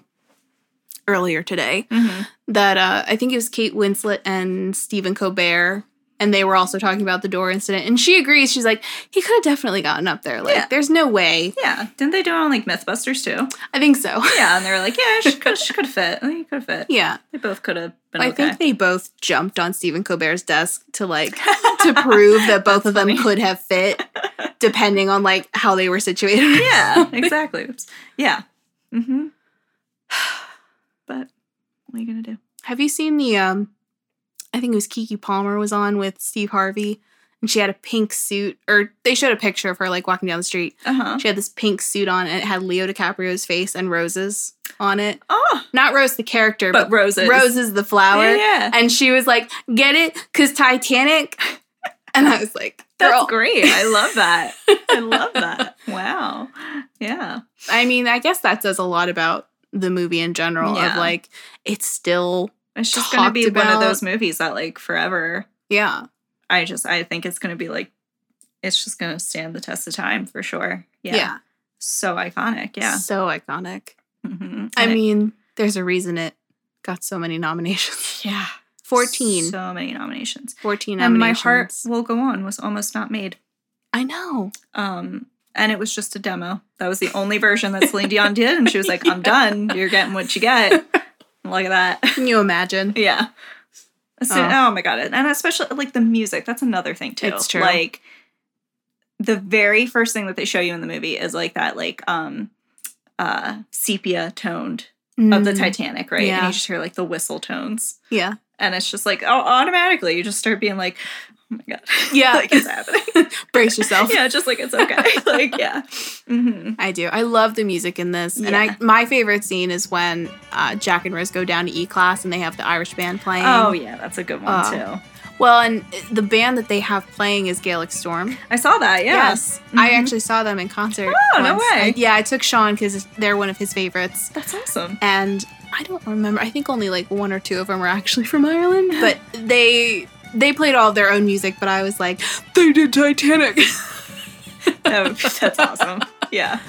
earlier today Mm-hmm. that uh, I think it was Kate Winslet and Stephen Colbert, and they were also talking about the door incident. And she agrees. She's like, he could have definitely gotten up there. Like, Yeah. there's no way. Yeah. Didn't they do it on like Mythbusters too? I think so. Yeah, and they were like, yeah, she could she could fit. I think he could have fit. yeah. They both could have been I okay. think they both jumped on Stephen Colbert's desk to like to prove that both of them funny. could have fit, depending on like how they were situated. yeah, exactly. Oops. Yeah. Mm-hmm. But what are you gonna do? Have you seen the um I think it was Keke Palmer was on with Steve Harvey and she had a pink suit or they showed a picture of her like walking down the street. Uh huh. She had this pink suit on and it had Leo DiCaprio's face and roses on it. Oh, Not Rose the character, but but, roses. Roses the flower. Yeah, yeah. And she was like, "Get it? Cuz Titanic." And I was like, That's great. I love that. I love that. Wow. Yeah. I mean, I guess that says a lot about the movie in general Yeah. of like it's still It's just gonna be Talked one of those movies that like forever. yeah. I just I think it's gonna be like it's just gonna stand the test of time for sure. Yeah. Yeah. So iconic. Yeah. So iconic. hmm I mean, there's a reason it got so many nominations. yeah. 14. So many nominations. 14 And my heart will go on was almost not made. I know. Um, and it was just a demo. That was the only version that Celine Dion did, and she was like, "I'm done. You're getting what you get." Look at that. Can you imagine? yeah. So, Oh. oh. my god! And especially like the music. That's another thing too. It's true. Like the very first thing that they show you in the movie is like that like um uh sepia toned of the Mm, Titanic, right? And you just hear like the whistle tones. Yeah. And it's just like, oh, automatically you just start being like, oh my god, Yeah. like it's happening. Brace yourself. yeah, just like it's okay. like yeah, hmm I do. I love the music in this. And I my favorite scene is when uh, Jack and Rose go down to E class and they have the Irish band playing. Oh yeah, that's a good one Uh, too. Well, and the band that they have playing is Gaelic Storm. I saw that. Yeah. Yes. I Mhm. actually saw them in concert. Oh, no once. way. I- yeah, I took Sean because they're one of his favorites. that's awesome. and I don't remember. I think only like one or two of them were actually from Ireland, but they they played all their own music. But I was like, they did Titanic. Oh, that's awesome. Yeah.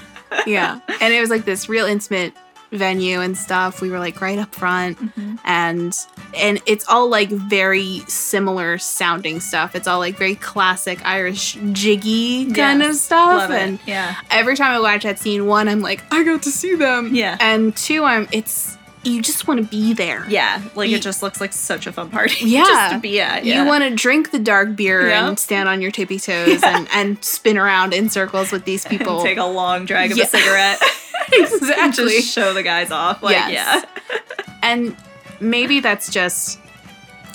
yeah, and it was like this real intimate venue and stuff. We were like right up front, Mhm. and and it's all like very similar sounding stuff. It's all like very classic Irish jiggy kind of stuff. And. Yeah. every time I watch that scene, one, I'm like, I got to see them. Yeah. And two, I'm it's you just want to be there. Yeah. Like You- it just looks like such a fun party. Yeah. just to be at. Yeah. You want to drink the dark beer Yeah. and stand on your tippy toes Yeah. and, and spin around in circles with these people. And take a long drag of Yeah. a cigarette. exactly. just show the guys off. Like, Yes. and maybe that's just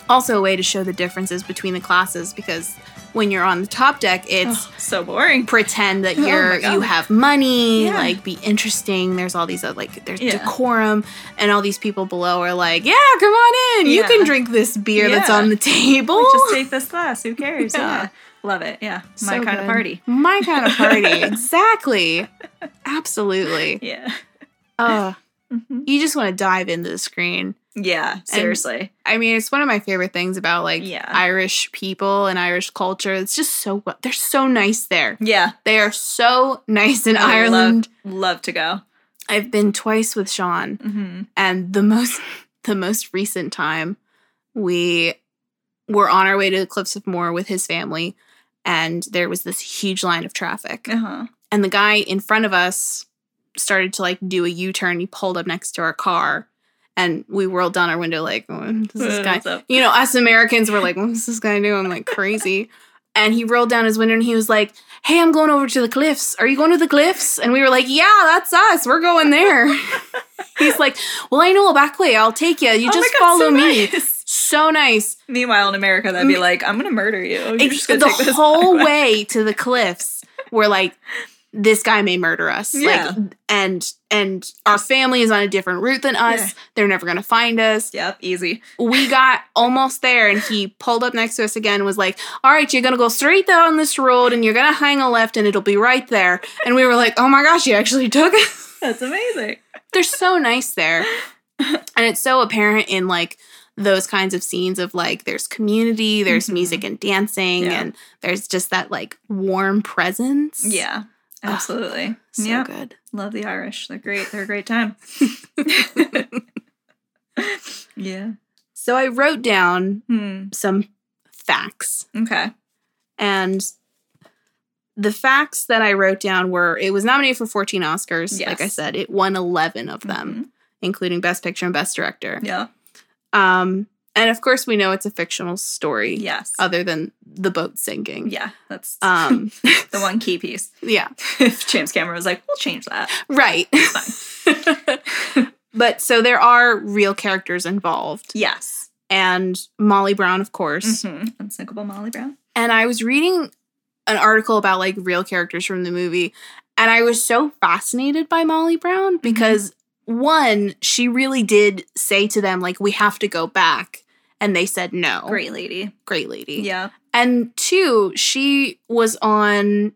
also a way to show the differences between the classes because when you're on the top deck, it's Oh, so boring. pretend that Oh you're God. you have money, Yeah. like be interesting. There's all these uh, like there's Yeah. decorum, and all these people below are like, yeah, come on in, you can drink this beer that's on the table. Like, just take this glass. Who cares? Yeah. Yeah. Love it. Yeah. My So kind of party. My kind of party. exactly. Absolutely. Yeah. Uh, Mhm. you just want to dive into the screen. Yeah. Seriously. I mean, it's one of my favorite things about like Yeah. Irish people and Irish culture. It's just so they're so nice there. yeah. They are so nice in I Ireland. Love, love to go. I've been twice with Sean, hmm and the most the most recent time we were on our way to the Cliffs of Moher with his family, and there was this huge line of traffic, Uh huh. and the guy in front of us started to like do a U turn. He pulled up next to our car, and we rolled down our window like, oh, "What is this guy?" You know, us Americans were like, what's this guy doing? Like crazy. And he rolled down his window and he was like, Hey, I'm going over to the cliffs. Are you going to the cliffs? And we were like, Yeah, that's us. We're going there. He's like, Well, I know a back way. I'll take you. You Oh just God, follow so me. nice. So nice. Meanwhile, in America, that'd be like, I'm gonna murder you. You're It's the take this whole way to the cliffs. We're like, this guy may murder us. Yeah. Like and and our family is on a different route than us. Yeah. They're never gonna find us. Yep, easy. we got almost there and he pulled up next to us again and was like all right you're gonna go straight down this road and you're gonna hang a left and it'll be right there and we were like oh my gosh you actually took it That's amazing. they're so nice there and it's so apparent in like those kinds of scenes of like there's community there's Mhm. music and dancing Yeah. and there's just that like warm presence Yeah, absolutely. so yeah, good love the Irish. They're great. They're a great time. yeah. so i wrote down Hmm. some facts Okay. And the facts that I wrote down were it was nominated for 14 Oscars. Like I said, it won 11 of them, including Best Picture and Best Director. Yeah. Um, and of course, we know it's a fictional story, Yes. other than the boat sinking. yeah. That's Um, the one key piece. yeah, if James Cameron was like, we'll change that. right. but so there are real characters involved, Yes. and Molly Brown, of course. Mm-hmm. Unsinkable Molly Brown. and I was reading an article about like real characters from the movie, and I was so fascinated by Molly Brown because one, she really did say to them like we have to go back, and they said no. Great lady. great lady. Yeah. And two, she was on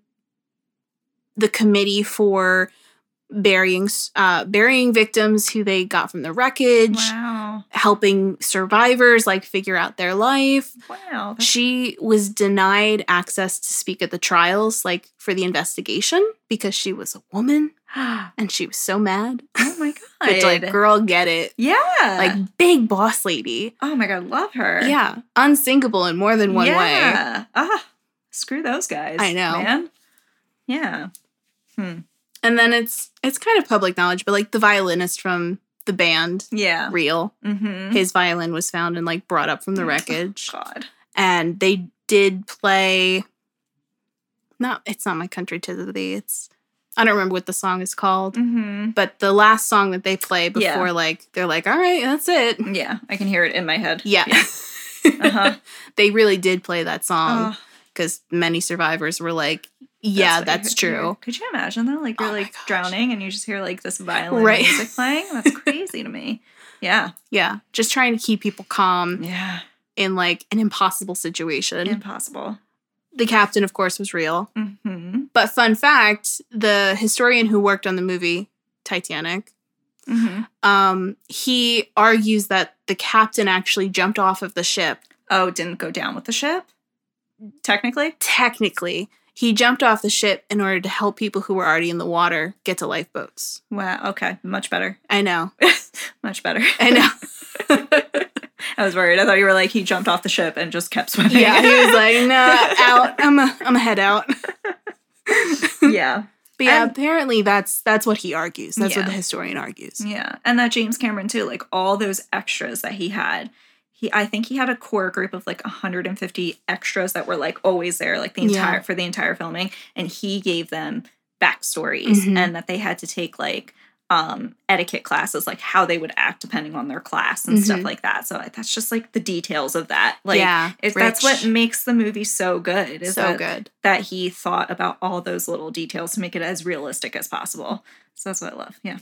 the committee for burying uh burying victims who they got from the wreckage, Wow. helping survivors like figure out their life Wow. She was denied access to speak at the trials like for the investigation because she was a woman and she was so mad oh my god. it's like girl get it yeah. like big boss lady oh my god, love her. yeah unsinkable in more than one way yeah. Ah, screw those guys. I know. man. Yeah. And then it's it's kind of public knowledge but like the violinist from the band Yeah. real Mm-hmm. his violin was found and like brought up from the wreckage God. and they did play not it's not my country to thee it's i don't remember what the song is called Mm-hmm. but the last song that they play before Yeah. like they're like all right that's it Yeah, I can hear it in my head. yeah, Uh-huh. they really did play that song Oh, because many survivors were like yeah that's, hear. true Could you imagine though? Like you're Oh like drowning and you just hear like this violin Right. music playing. That's crazy to me. Yeah. yeah just trying to keep people calm Yeah. in like an impossible situation Impossible. the captain of course was real Mm-hmm. but fun fact the historian who worked on the movie titanic Mm-hmm. um he argues that the captain actually jumped off of the ship Oh, didn't go down with the ship? Technically? technically he jumped off the ship in order to help people who were already in the water get to lifeboats Wow. Okay. Much better. i know Much better. i know I was worried. I thought you were like he jumped off the ship and just kept swimming. Yeah, he was like, "Nah, out. I'm a, I'm a head out." yeah. But yeah, And- apparently that's that's what he argues. That's what the historian argues. Yeah. And that James Cameron too, like all those extras that he had. He I think he had a core group of like 150 extras that were like always there, like the Yeah. entire for the entire filming. And he gave them backstories Mhm. and that they had to take like um etiquette classes, like how they would act depending on their class and stuff Mhm. like that. So that's just like the details of that. Like yeah, if that's what makes the movie so good is so that, good. that he thought about all those little details to make it as realistic as possible. So that's what I love. Yeah.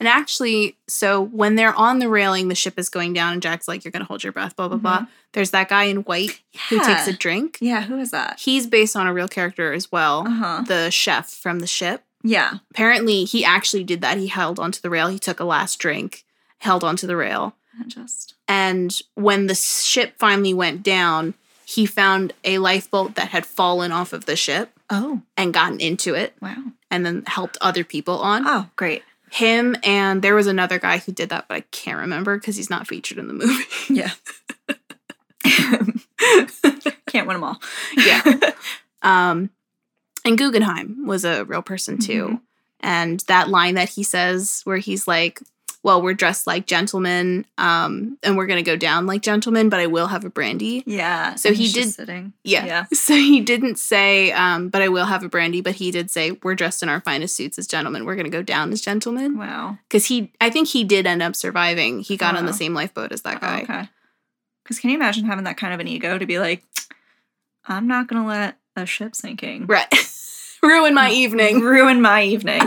And actually, so when they're on the railing, the ship is going down, and Jack's like, "You're gonna hold your breath." Blah blah blah. There's that guy in white who takes a drink. Yeah, who is that? He's based on a real character as well. Uh-huh. The chef from the ship. Yeah. Apparently, he actually did that. He held onto the rail. He took a last drink, held onto the rail, I just and when the ship finally went down, he found a lifeboat that had fallen off of the ship Oh, and gotten into it, wow. and then helped other people on. Oh, great. Him and there was another guy who did that, but I can't remember because he's not featured in the movie. Yeah. Can't win them all. yeah. Um, and Guggenheim was a real person too. Mhm. And that line that he says, where he's like, "Well, we're dressed like gentlemen, um, and we're gonna go down like gentlemen, but I will have a brandy." Yeah. So he did- sitting. Yeah. Yeah. So he didn't say, um, "But I will have a brandy," but he did say, "We're dressed in our finest suits as gentlemen. We're gonna go down as gentlemen." Wow. Because he, I think he did end up surviving. He got on the same lifeboat as that Oh, guy. okay. Because can you imagine having that kind of an ego to be like, I'm not gonna let a ship sinking Right. Ruin my evening. ruin my evening.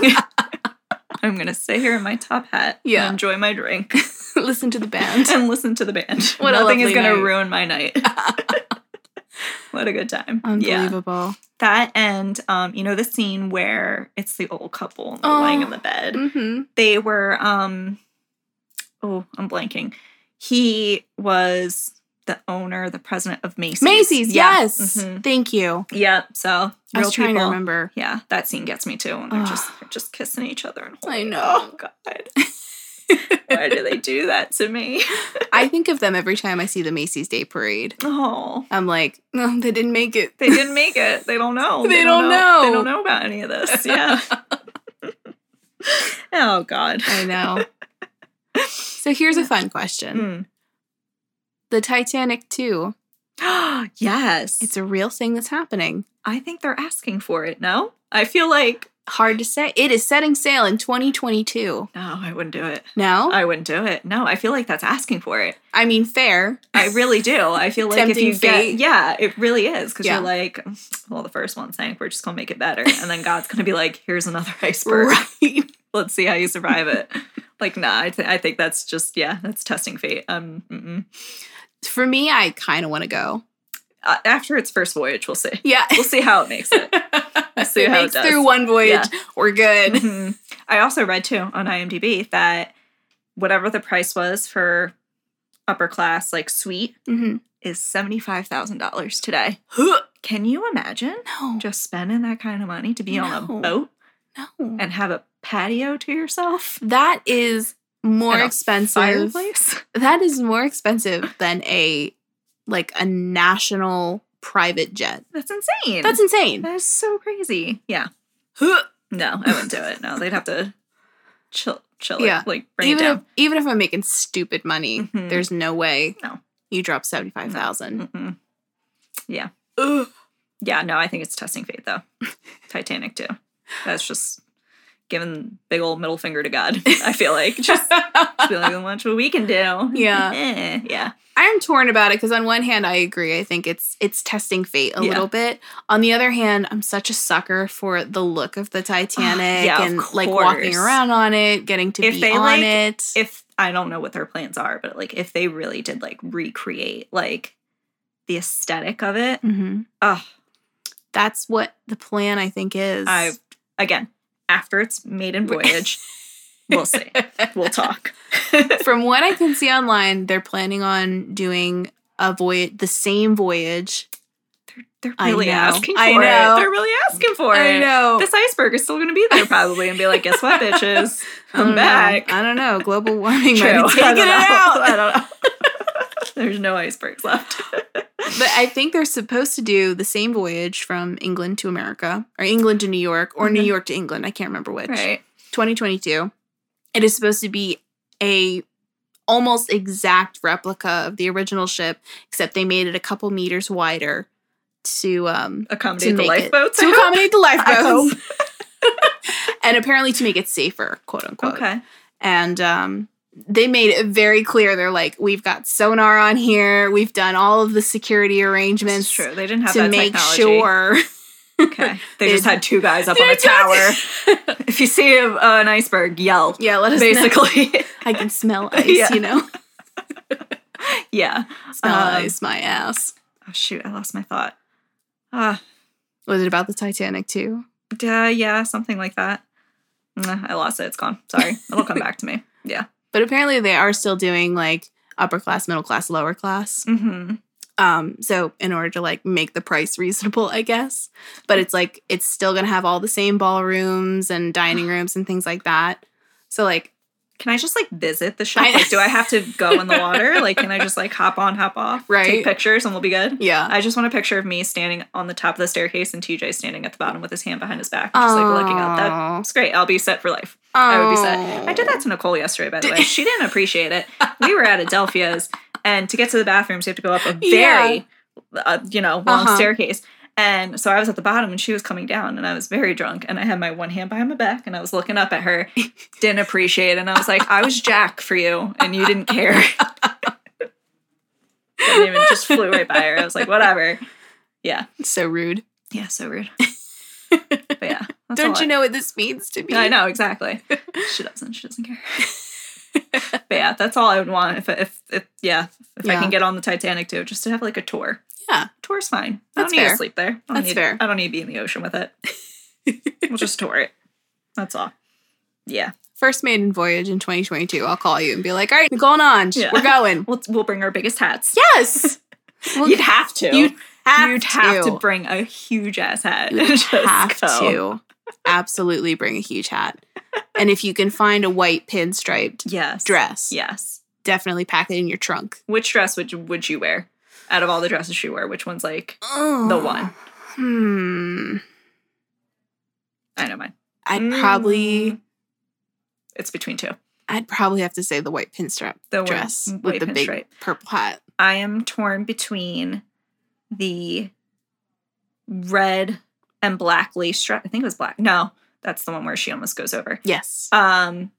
I'm gonna sit here in my top hat Yeah. and enjoy my drink Listen to the band. and listen to the band. What Nothing is gonna night. ruin my night. what a good time. Yeah. Unbelievable. That and um, you know, the scene where it's the old couple and they're in Oh. the bed. Mm-hmm. They were um oh, I'm blanking. He was the owner, the president of Macy's. Macy's, Yeah. yes. Mhm. Thank you. Yeah. So I was real trying to remember. Yeah, that scene gets me too. And they're Ugh. just they're just kissing each other and I know. Oh God. Why do they do that to me? I think of them every time I see the Macy's Day Parade. Oh. I'm like, no, they didn't make it. They didn't make it. They don't know. They don't know. They don't know about any of this. Yeah. oh God. I know. so here's a fun question. Mm. The Titanic 2, yes. it's a real thing that's happening. I think they're asking for it. No, I feel like Hard to say. It is setting sail in 2022. no, I wouldn't do it. No? I wouldn't do it. No, I feel like that's asking for it. I mean, fair. I really do. I feel like if you fate. get, yeah, it really is because Yeah. you're like, well, the first one sank. We're just gonna make it better, and then God's gonna be like, here's another iceberg. Right. Let's see how you survive it. like, nah, I, th- I think that's just yeah, that's testing fate. Um, mm-mm. For me, I kind of want to go. Uh, after its first voyage, we'll see. Yeah. We'll see how it makes it. If see it how it does. through one voyage, Yeah. we're good. Mhm. I also read too on IMDb that whatever the price was for upper class like suite hmm is seventy five thousand dollars today. Can you imagine No. just spending that kind of money to be on a boat no. and have a patio to yourself? That is more expensive. Fireplace. That is more expensive than a like a national private jet. That's insane. That's insane. that is so crazy. Yeah. No, I wouldn't do it. No, they'd have to chill, chill Yeah. it, like bring even it if down. even if I'm making stupid money, Mhm. there's no way No. you drop seventy five thousand. Mm-mm. Yeah. Yeah, no, I think it's testing fate though. Titanic too. That's just giving big old middle finger to God. I feel like just, just be like, watch what we can do. Yeah. Eh, yeah. I'm torn about it because on one hand I agree. I think it's it's testing fate a Yeah. little bit. On the other hand, I'm such a sucker for the look of the Titanic Yeah, and like walking around on it, getting to If be they, on like, it. If I don't know what their plans are, but like if they really did like recreate like the aesthetic of it, oh, That's what the plan I think is. I again after it's maiden voyage, we'll see. We'll talk. From what I can see online, they're planning on doing a voyage, the same voyage. They're, they're really asking for I it. know. They're really asking for I it. know. This iceberg is still going to be there probably and be like, guess what, bitches? I I'm know. back. I don't know. Global warming might True. I it know. out. I don't know. There's no icebergs left. But I think they're supposed to do the same voyage from England to America, or England to New York, or New Mhm. York to England. I can't remember which. right. 2022. It is supposed to be a almost exact replica of the original ship, except they made it a couple meters wider to um to Accommodate the make it- lifeboats. to accommodate the lifeboats, and apparently to make it safer, quote unquote. Okay. And um, they made it very clear. They're like, we've got sonar on here. We've done all of the security arrangements true. They didn't have to that make technology. sure. Okay. They just had two guys up on a tower. if you see a, an iceberg, yell. yeah, let us know. Basically. I can smell ice. Yeah. You know, yeah. smell Um, ice. My ass. Oh shoot, I lost my thought. Ah, Was it about the Titanic too? uh, yeah, something like that. I lost it. It's gone. Sorry. It'll come back to me. Yeah. But apparently they are still doing like upper class, middle class, lower class. Mm-hmm. Um, so in order to like make the price reasonable, I guess. But it's like it's still gonna have all the same ballrooms and dining rooms and things like that. So like Can I just like visit the ship? I- Like, do I have to go in the water? Like, can I just like hop on, hop off, Right. take pictures, and we'll be good? yeah. I just want a picture of me standing on the top of the staircase and TJ standing at the bottom with his hand behind his back, just like looking up. That's great. I'll be set for life. I would be Oh. set. I did that to Nicole yesterday, by the way. She didn't appreciate it. We were at Adelphia's, and to get to the bathrooms, you have to go up a very, uh, you know, long Uh-huh. staircase. And so I was at the bottom, and she was coming down, and I was very drunk, and I had my one hand behind my back, and I was looking up at her. Didn't appreciate it, and I was like, "I was Jack for you, and you didn't care." Didn't even just flew right by her. I was like, "Whatever." Yeah, So rude. yeah, so rude. But yeah, Don't you I- know what this means to me? I know exactly. she doesn't. She doesn't care. but yeah, that's all I would want if if, if yeah if I can get on the Titanic too, just to have like a tour. Yeah. tour's fine. I That's don't need fair. to sleep there. I don't That's need, fair. I don't need to be in the ocean with it. we'll just tour it. That's all. Yeah, First maiden voyage in 2022. I'll call you and be like, all right, we're going on. Yeah. We're going. we'll we'll bring our biggest hats. Yes. Well, You'd have to. You'd have, You'd to. have to bring a huge ass hat. You and just have go. to. Absolutely bring a huge hat. And if you can find a white pinstriped Yes. dress, Yes. definitely pack it in your trunk. Which dress would you, would you wear? Out of all the dresses she wear, which one's like Oh. the one? Hmm. I know mine. I'd probably Mm. It's between two. I'd probably have to say the white pinstripe The white- dress with white the big purple hat. I am torn between the red and black lace dress. I think it was black. No, that's the one where she almost goes over. Yes. Um,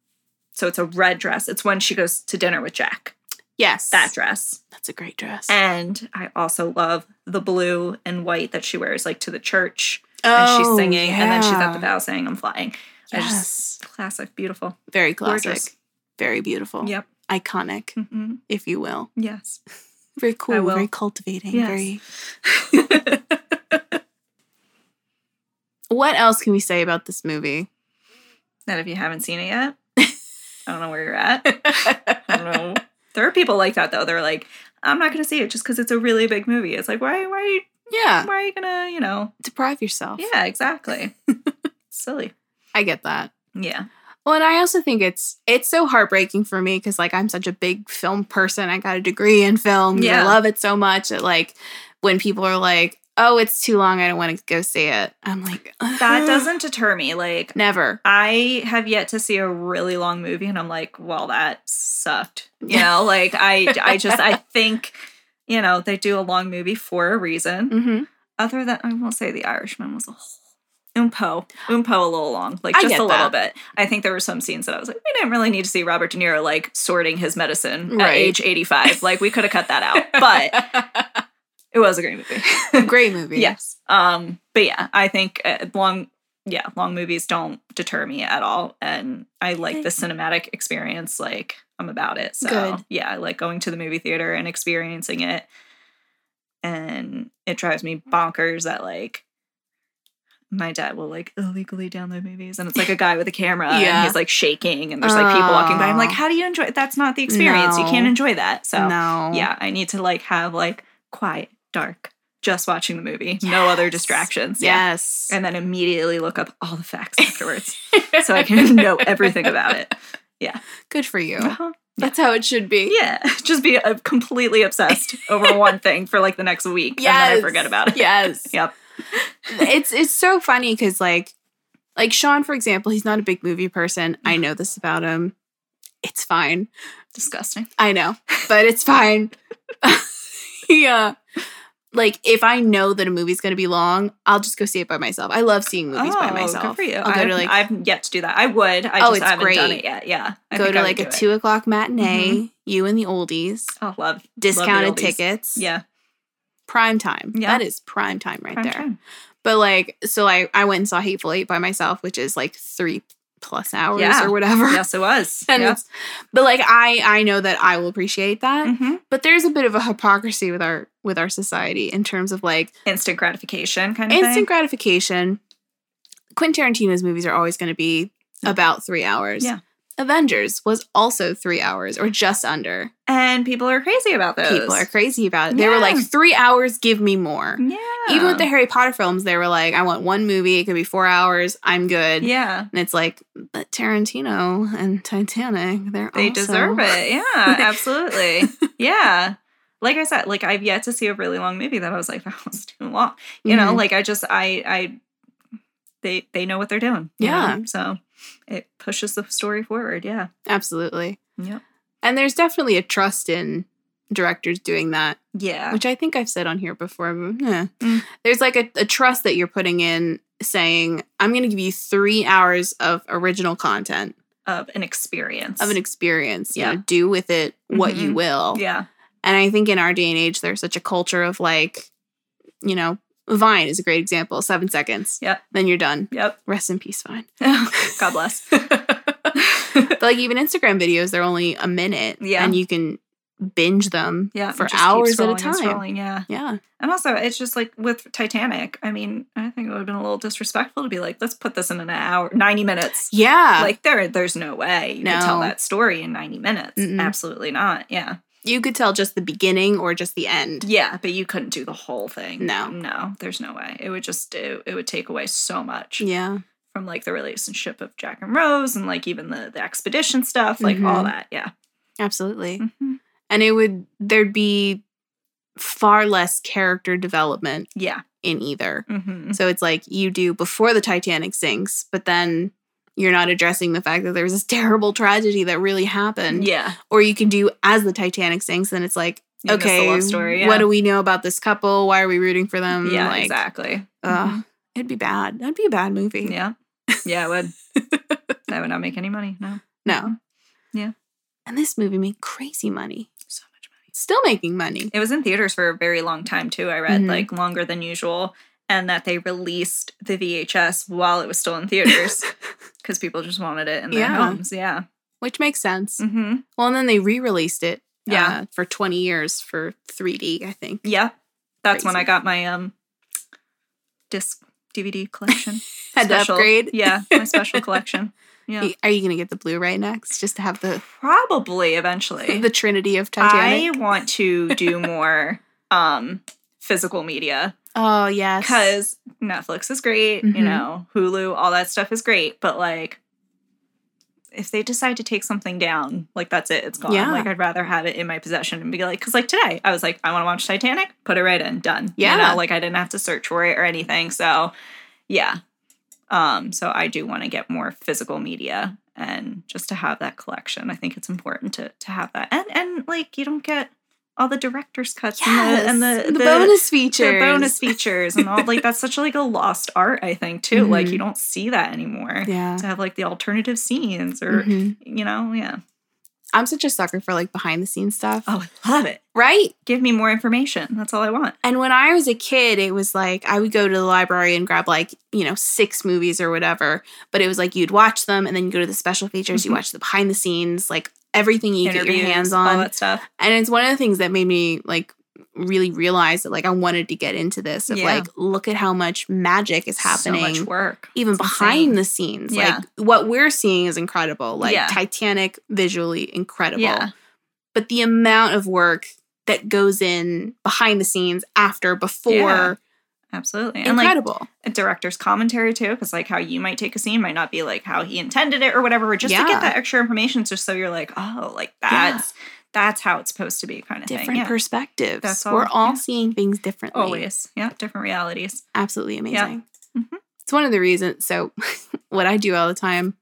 so it's a red dress. It's when she goes to dinner with Jack. Yes. That dress. That's a great dress. And I also love the blue and white that she wears, like to the church, and she's Oh, singing, and then she's at the bow saying, "I'm flying." I Yes. just classic, beautiful, Very classic. gorgeous. Very beautiful. Yep. Iconic, hmm if you will. Yes. Very cool. Very cultivating. Yes. Very. What else can we say about this movie? that if you haven't seen it yet, I don't know where you're at. I don't know. There are people like that though. They're like, I'm not gonna see it just because it's a really big movie. It's like, why, why, are you, yeah. why are you gonna, you know? Deprive yourself. Yeah, exactly. Silly. I get that. Yeah. Well, and I also think it's it's so heartbreaking for me because like I'm such a big film person. I got a degree in film. Yeah. I love it so much that like when people are like, "Oh, it's too long. I don't want to go see it." I'm like, That doesn't deter me. Like, never. I have yet to see a really long movie, and I'm like, well, that sucked. You know, like I, I just, I think, you know, they do a long movie for a reason. hmm Other than, I won't say, The Irishman was a whole. Umpo, Umpo, a little long, like just a little that. bit. I think there were some scenes that I was like, we didn't really need to see Robert De Niro like sorting his medicine at age eighty-five. like we could have cut that out, but it was a great movie. Great movie. Yes. Um, but yeah, I think uh, long, yeah, long movies don't deter me at all, and I like the cinematic experience. Like I'm about it. So Good. yeah, I like going to the movie theater and experiencing it, and it drives me bonkers that like. My dad will like illegally download movies, and it's like a guy with a camera, and he's like shaking, and there's like people walking by. I'm like, how do you enjoy? That's not the experience. You can't enjoy that. So no. yeah, I need to like have like quiet, dark, just watching the movie, no other Yes. distractions. Yeah. Yes. And then immediately look up all the facts afterwards so I can know everything about it. Yeah. Good for you. Uh-huh. That's how it should be. Yeah, just be uh, completely obsessed over one thing for like the next week, and then I forget about it. Yes. Yep. it's it's so funny because like like Sean, for example, he's not a big movie person. I know this about him. It's fine. Disgusting. I know, but it's fine. yeah. Like if I know that a movie's gonna be long, I'll just go see it by myself. I love seeing movies by myself. Oh, Good for you. I'll go I've, to like I've yet to do that. I would. I Oh, just it's haven't done great. it yet. Yeah. I go to I like a two o'clock matinee. You and the oldies, Oh, love discounted love tickets. Yeah. prime time. Yeah. that is prime time right Prime there. time. But like, so I I went and saw Hateful Eight by myself, which is like three plus hours Yeah. or whatever. Yes, it was. And yeah. but like I I know that I will appreciate that. Mhm. But there's a bit of a hypocrisy with our with our society in terms of like Instant gratification kind of instant thing. gratification. Quentin Tarantino's movies are always going to be about three hours. Yeah. Avengers was also three hours or just under. And people are crazy about those. People are crazy about it. They were like, three hours, give me more. Yeah. Even with the Harry Potter films, they were like, I want one movie. It could be four hours. I'm good. Yeah. And it's like, but Tarantino and Titanic, they're They also- deserve it. Yeah, absolutely. yeah. Like I said, like I've yet to see a really long movie that I was like, that was too long. You know, Mhm. like I just I I they they know what they're doing. Yeah. know? So it pushes the story forward. Yeah. Absolutely. Yeah. And there's definitely a trust in directors doing that, Yeah. which I think I've said on here before. But, eh. Mm. There's like a, a trust that you're putting in saying, I'm going to give you three hours of original content, Of an experience. of an experience. You Yeah. know, do with it what you Mhm. will. Yeah. And I think in our day and age, there's such a culture of like, you know, Vine is a great example. Seven seconds. Yep. Then you're done. Yep. Rest in peace, Vine. God bless. but like even Instagram videos, they're only a minute. Yeah. And you can binge them yeah. for hours at a time. scrolling, Yeah. Yeah. And also, it's just like with Titanic. I mean, I think it would have been a little disrespectful to be like, let's put this in an hour, ninety minutes. Yeah. like there, there's no way you can tell that story in ninety minutes. Mm-mm. Absolutely not. Yeah, you could tell just the beginning or just the end. yeah, but you couldn't do the whole thing. No. no, there's no way. It would just it, it would take away so much Yeah. from like the relationship of Jack and Rose and like even the the expedition stuff, like all Mhm. that. Yeah. Absolutely. Mhm. And it would there'd be far less character development Yeah. in either. hmm So it's like you do before the Titanic sinks, but then you're not addressing the fact that there was this terrible tragedy that really happened. Yeah. Or you can do as the Titanic sinks, and it's like, okay, story, what do we know about this couple? Why are we rooting for them? yeah. like, exactly. ugh, Mhm. it'd be bad. That'd be a bad movie. Yeah. Yeah. It would. that would not make any money. No. No. Yeah. And this movie made crazy money. So much money. Still making money. It was in theaters for a very long time too. I read Mhm. like longer than usual, and that they released the VHS while it was still in theaters because people just wanted it in their Yeah. homes. Yeah. Which makes sense. Mm-hmm. Well, and then they re-released it. Yeah. uh, for 20 years for 3D, I think. Yeah. That's when I got my um disc DVD collection. Had to Special- upgrade. Yeah, my special collection. Yeah. Are you going to get the Blu-ray next, just to have the Probably eventually. the Trinity of Titanic? I want to do more um physical media oh yes, because Netflix is great, Mhm. you know, Hulu, all that stuff is great, but like if they decide to take something down, like that's it, it's gone. Yeah. Like I'd rather have it in my possession and be like, because like today, I was like, I want to watch Titanic, put it right in, done. Yeah. you know, like I didn't have to search for it or anything. So, yeah, um, so I do want to get more physical media and just to have that collection. I think it's important to to have that, and and like you don't get all the director's cuts yes, and the and the, the, bonus features, the bonus features and all like that's such like a lost art i think too like Mhm. you don't see that anymore Yeah. to have like the alternative scenes or Mhm. you know yeah I'm such a sucker for like behind the scenes stuff. oh i love it Right. give me more information that's all i want And when I was a kid, it was like I would go to the library and grab like, you know, six movies or whatever. But it was like you'd watch them and then you go to the special features, you Mhm. watch the behind the scenes, like everything you get your hands all on. that stuff And it's one of the things that made me like really realize that like I wanted to get into this of Yeah. like look at how much magic is happening so much work even It's behind insane. the scenes. Yeah. Like what we're seeing is incredible. Like Yeah. Titanic visually incredible. But the amount of work that goes in behind the scenes after, before, Yeah. absolutely. And like Incredible. a director's commentary too, because like how you might take a scene might not be like how he intended it or whatever. Just to get that extra information, just so you're like, oh, like that's that's how it's supposed to be, kind of Different thing. Yeah. perspectives. That's We're all, all yeah. seeing things differently. Always, yeah, different realities. Absolutely amazing. Mhm. It's one of the reasons. So, what I do all the time,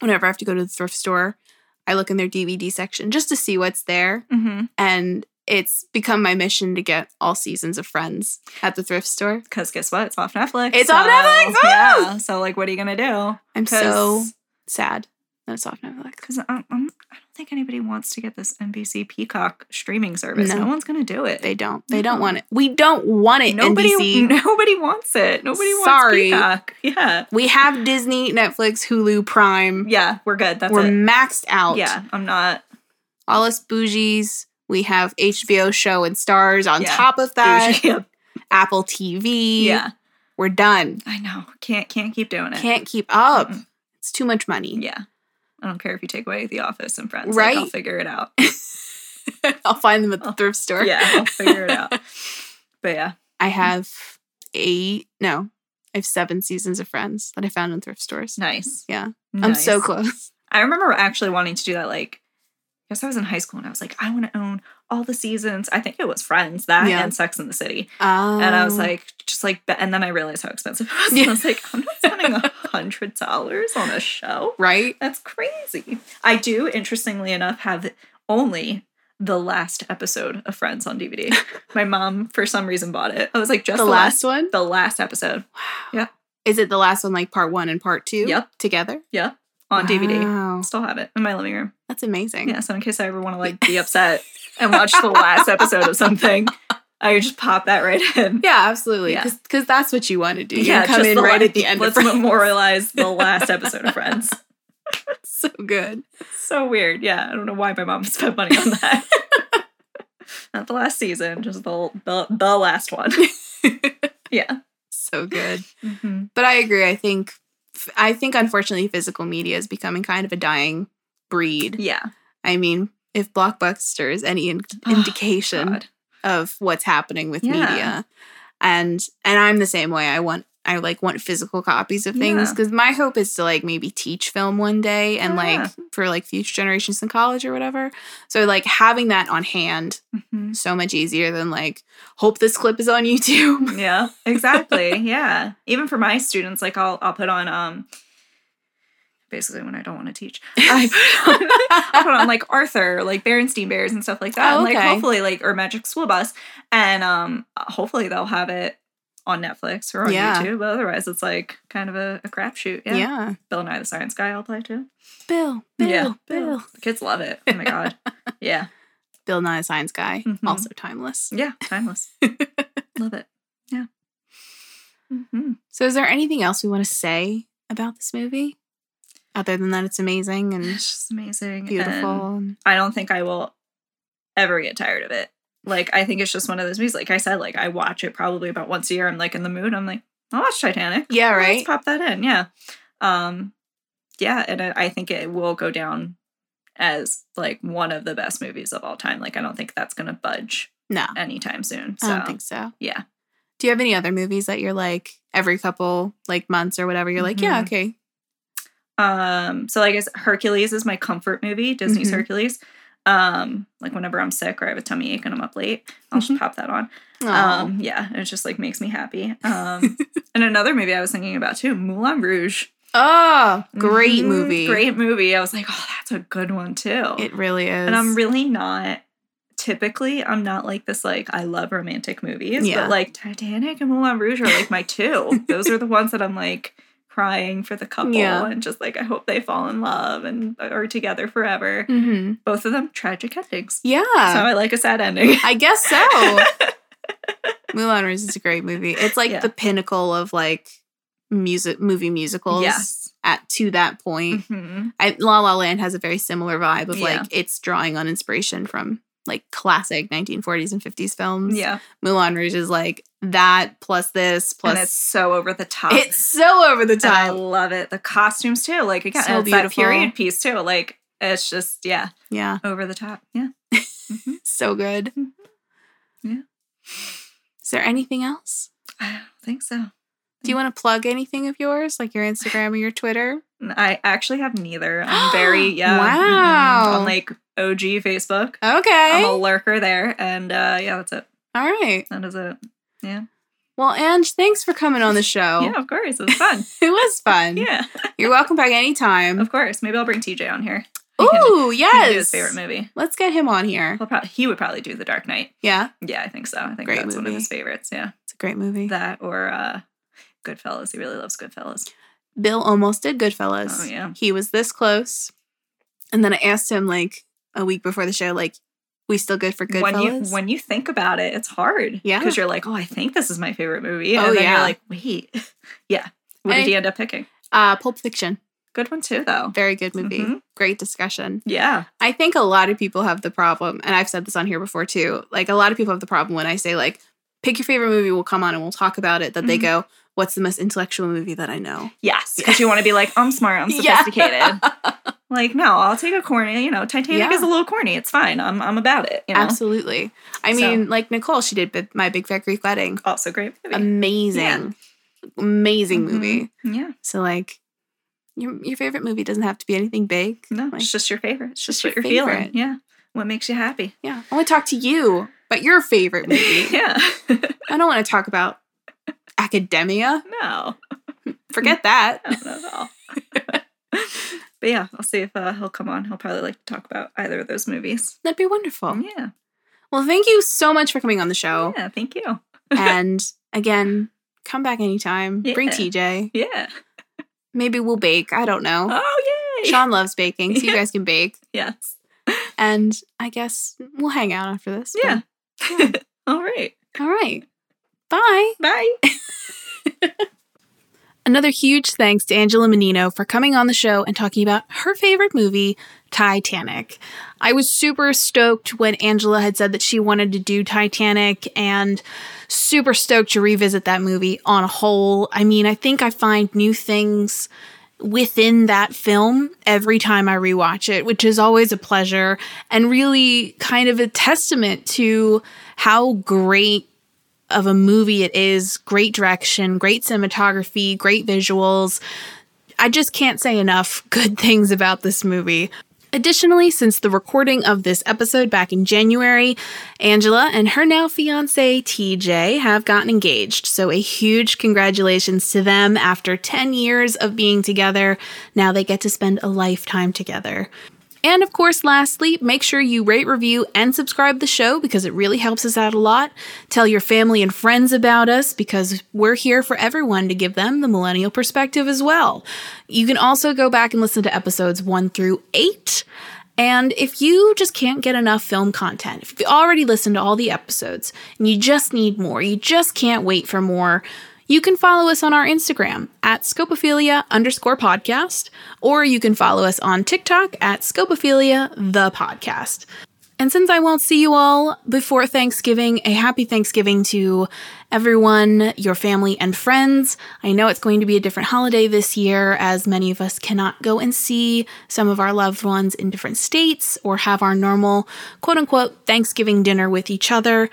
whenever I have to go to the thrift store, I look in their DVD section just to see what's there. Mm-hmm. And it's become my mission to get all seasons of Friends at the thrift store. Because guess what? It's off Netflix. It's off Netflix! Woo! Yeah. So like, what are you gonna do? I'm so sad that it's off Netflix. because I'm, I'm, don't think anybody wants to get this NBC Peacock streaming service. No. No, one's gonna do it. They don't. They don't want it. We don't want it, nobody, NBC. nobody wants it. Nobody Sorry. wants Peacock. Yeah, We have Disney, Netflix, Hulu, Prime. yeah, we're good. That's We're it. maxed out. Yeah, I'm not All us bougies. We have HBO show and stars on Yeah. top of that. Yeah. Apple TV. yeah, We're done. I know. Can't can't keep doing it. Can't keep up. Mm-mm. It's too much money. Yeah, I don't care if you take away The Office and Friends. Like, I'll figure it out. I'll find them at the Oh, thrift store. yeah, I'll figure it out. But yeah, I have eight, no, I have seven seasons of Friends that I found in thrift stores. nice. Yeah. I'm so close. I remember actually wanting to do that. Like, guess I was in high school and I was like, I want to own all the seasons. I think it was Friends that Yeah. and Sex in the City. And I was oh. like, just like, and then I realized how expensive it was. Yeah. I was like, I'm not spending a hundred dollars on a show. right? That's crazy. I do, interestingly enough, have only the last episode of Friends on DVD. My mom, for some reason, bought it. I was like, just The the, last one? the last episode. Wow. Yeah. Is it the last one, like part one and part two? Yep. Together? Yeah, on DVD. Still have it in my living room. That's amazing. Yeah, so in case I ever want to like be upset and watch the last episode of something, I just pop that right in. Yeah, absolutely. Yeah. Because that's what you want to do. You Yeah, come in right at the end Let's memorialize the last episode of Friends. so good. So weird. Yeah, I don't know why my mom spent money on that. Not the last season, just the the, the last one. yeah. So good. hmm But I agree. I think I think unfortunately physical media is becoming kind of a dying breed. Yeah. I mean, if Blockbuster is any in- Oh, indication God. of what's happening with Yeah. media, and and I'm the same way. I want I like want physical copies of things Yeah. because my hope is to like maybe teach film one day and Oh, like for like future generations in college or whatever. So like having that on hand Mhm. so much easier than like hope this clip is on YouTube. Yeah, exactly. yeah. Even for my students, like I'll I'll put on um basically when I don't want to teach. I put on, I put on like Arthur, like Berenstein Bears and stuff like that. Oh, And like hopefully like or Magic School Bus. And um hopefully they'll have it on Netflix or on Yeah. YouTube. But otherwise it's like kind of a, a crapshoot. Yeah. yeah. Bill Nye the Science Guy I'll play too. Bill, Bill, yeah. Bill. The kids love it. Oh my god. yeah. Bill Nye the Science Guy, Mhm. also timeless. Yeah. Timeless. love it. Yeah. hmm So, is there anything else we want to say about this movie, other than that it's amazing and It's just amazing. beautiful? and- I don't think I will ever get tired of it. Like I think it's just one of those movies. Like I said, like I watch it probably about once a year. I'm like in the mood. I'm like, I'll watch Titanic. Yeah, right. Let's pop that in. Yeah. Um, yeah, and I I think it will go down as like one of the best movies of all time. Like I don't think that's gonna budge No, anytime soon. So I don't think so. yeah. Do you have any other movies that you're like every couple like months or whatever? You're like, yeah, Mhm. okay, Um, so I guess Hercules is my comfort movie, Disney's Mhm. Hercules. Um, like whenever I'm sick or I have a tummy ache and I'm up late, I'll Mhm. just pop that on. Aw. Um, yeah, it just like makes me happy. Um, and another movie I was thinking about too, Moulin Rouge. oh, great Mhm, movie, Great movie. I was like, oh, that's a good one too. It really is. and I'm really not typically I'm not like this like I love romantic movies, Yeah. but like Titanic and Moulin Rouge are like my two. Those are the ones that I'm like crying for the couple Yeah. and just like I hope they fall in love and are together forever. hmm Both of them tragic endings. Yeah, So I like a sad ending. I guess so. Moulin Rouge is a great movie. It's like Yeah. the pinnacle of like music movie musicals. yes. At to that point, Mhm. I, La La Land has a very similar vibe of Yeah. like it's drawing on inspiration from like classic 1940s and 50s films. Yeah. Moulin Rouge is like that plus this plus and it's so over the top. it's so over the And I love it. The costumes too. Like again, So it's that beautiful. period piece too. Like it's just yeah, Yeah, over the top. Yeah. so good. Mhm. Yeah. Is there anything else? I don't think so. Do you want to plug anything of yours, like your Instagram or your Twitter? I actually have neither. I'm very yeah. Wow. mm-mm. On like OG Facebook. Okay. I'm a lurker there, and uh yeah, that's it. All right. That is it. Yeah. Well, Ange, thanks for coming on the show. Yeah, of course. It was fun. It was fun. yeah. You're welcome back anytime. Of course. Maybe I'll bring TJ on here. He can- Ooh, he can do yes. his favorite movie. Let's get him on here. Probably, he would probably do The Dark Knight. Yeah, Yeah, I think so. I think Great that's one of his favorites. Yeah. it's a great movie. That or uh Goodfellas. He really loves Goodfellas. Bill almost did Goodfellas. Oh yeah. He was this close. And then I asked him like a week before the show, like, we still good for Goodfellas? When you when you think about it, it's hard. Yeah. Because you're like, oh, I think this is my favorite movie. Oh, then yeah. you're like, wait. yeah. What did I- he end up picking? uh, Pulp Fiction. Good one too, though. Very good movie. Mhm. Great discussion. Yeah. I think a lot of people have the problem, and I've said this on here before too. Like a lot of people have the problem when I say like, pick your favorite movie, we'll come on and we'll talk about it. That they Mhm. go, "What's the most intellectual movie that I know?" Yes. Because you want to be like, I'm smart, I'm Yeah. like, no, I'll take a corny, you know, Titanic Yeah. is a little corny. It's fine. I'm I'm about it. You know? Absolutely. I So- mean, like Nicole, she did my Big Fat Greek Wedding. Also great movie. Amazing, amazing Mhm. movie. yeah. So like, your your favorite movie doesn't have to be anything big. No, Like, it's just your favorite. It's just, what your you're favorite. feeling. Yeah. What makes you happy. yeah. I want to talk to you about your favorite movie. yeah. I don't want to talk about academia. no. Forget that. No, not at all. but yeah, I'll see if uh, he'll come on. He'll probably like to talk about either of those movies. That'd be wonderful. Yeah. Well, thank you so much for coming on the show. Yeah. Thank you. and again, come back anytime. Bring TJ. Yeah. Maybe we'll bake. I don't know. Oh, yay. Sean loves baking, so you guys can bake. Yes. And I guess we'll hang out after this. Yeah. Yeah. all right. All right. Bye. Bye. Another huge thanks to Angela Mannino for coming on the show and talking about her favorite movie, Titanic. I was super stoked when Angela had said that she wanted to do Titanic and super stoked to revisit that movie on a whole. I mean, I think I find new things within that film every time I rewatch it, which is always a pleasure and really kind of a testament to how great of a movie it is. Great direction, great cinematography, great visuals. I just can't say enough good things about this movie. Additionally, since the recording of this episode back in January, Angela and her now fiance TJ have gotten engaged. So, a huge congratulations to them after 10 years of being together. Now they get to spend a lifetime together. And of course, lastly, make sure you rate, review, and subscribe the show because it really helps us out a lot. Tell your family and friends about us because we're here for everyone to give them the millennial perspective as well. You can also go back and listen to episodes one through eight. And if you just can't get enough film content, if you've already listened to all the episodes and you just need more, you just can't wait for more, you can follow us on our Instagram at scopophilia underscore podcast, or you can follow us on TikTok at scopophilia the podcast. And since I won't see you all before Thanksgiving, a happy Thanksgiving to everyone, your family, and friends. I know it's going to be a different holiday this year, as many of us cannot go and see some of our loved ones in different states or have our normal quote unquote Thanksgiving dinner with each other.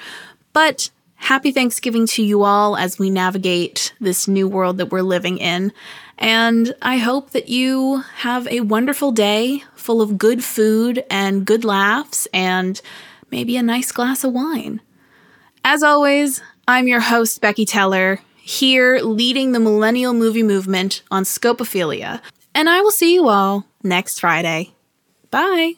But happy Thanksgiving to you all as we navigate this new world that we're living in. And I hope that you have a wonderful day full of good food and good laughs and maybe a nice glass of wine. As always, I'm your host, Becky Teller, here leading the millennial movie movement on Scopophilia. And I will see you all next Friday. Bye.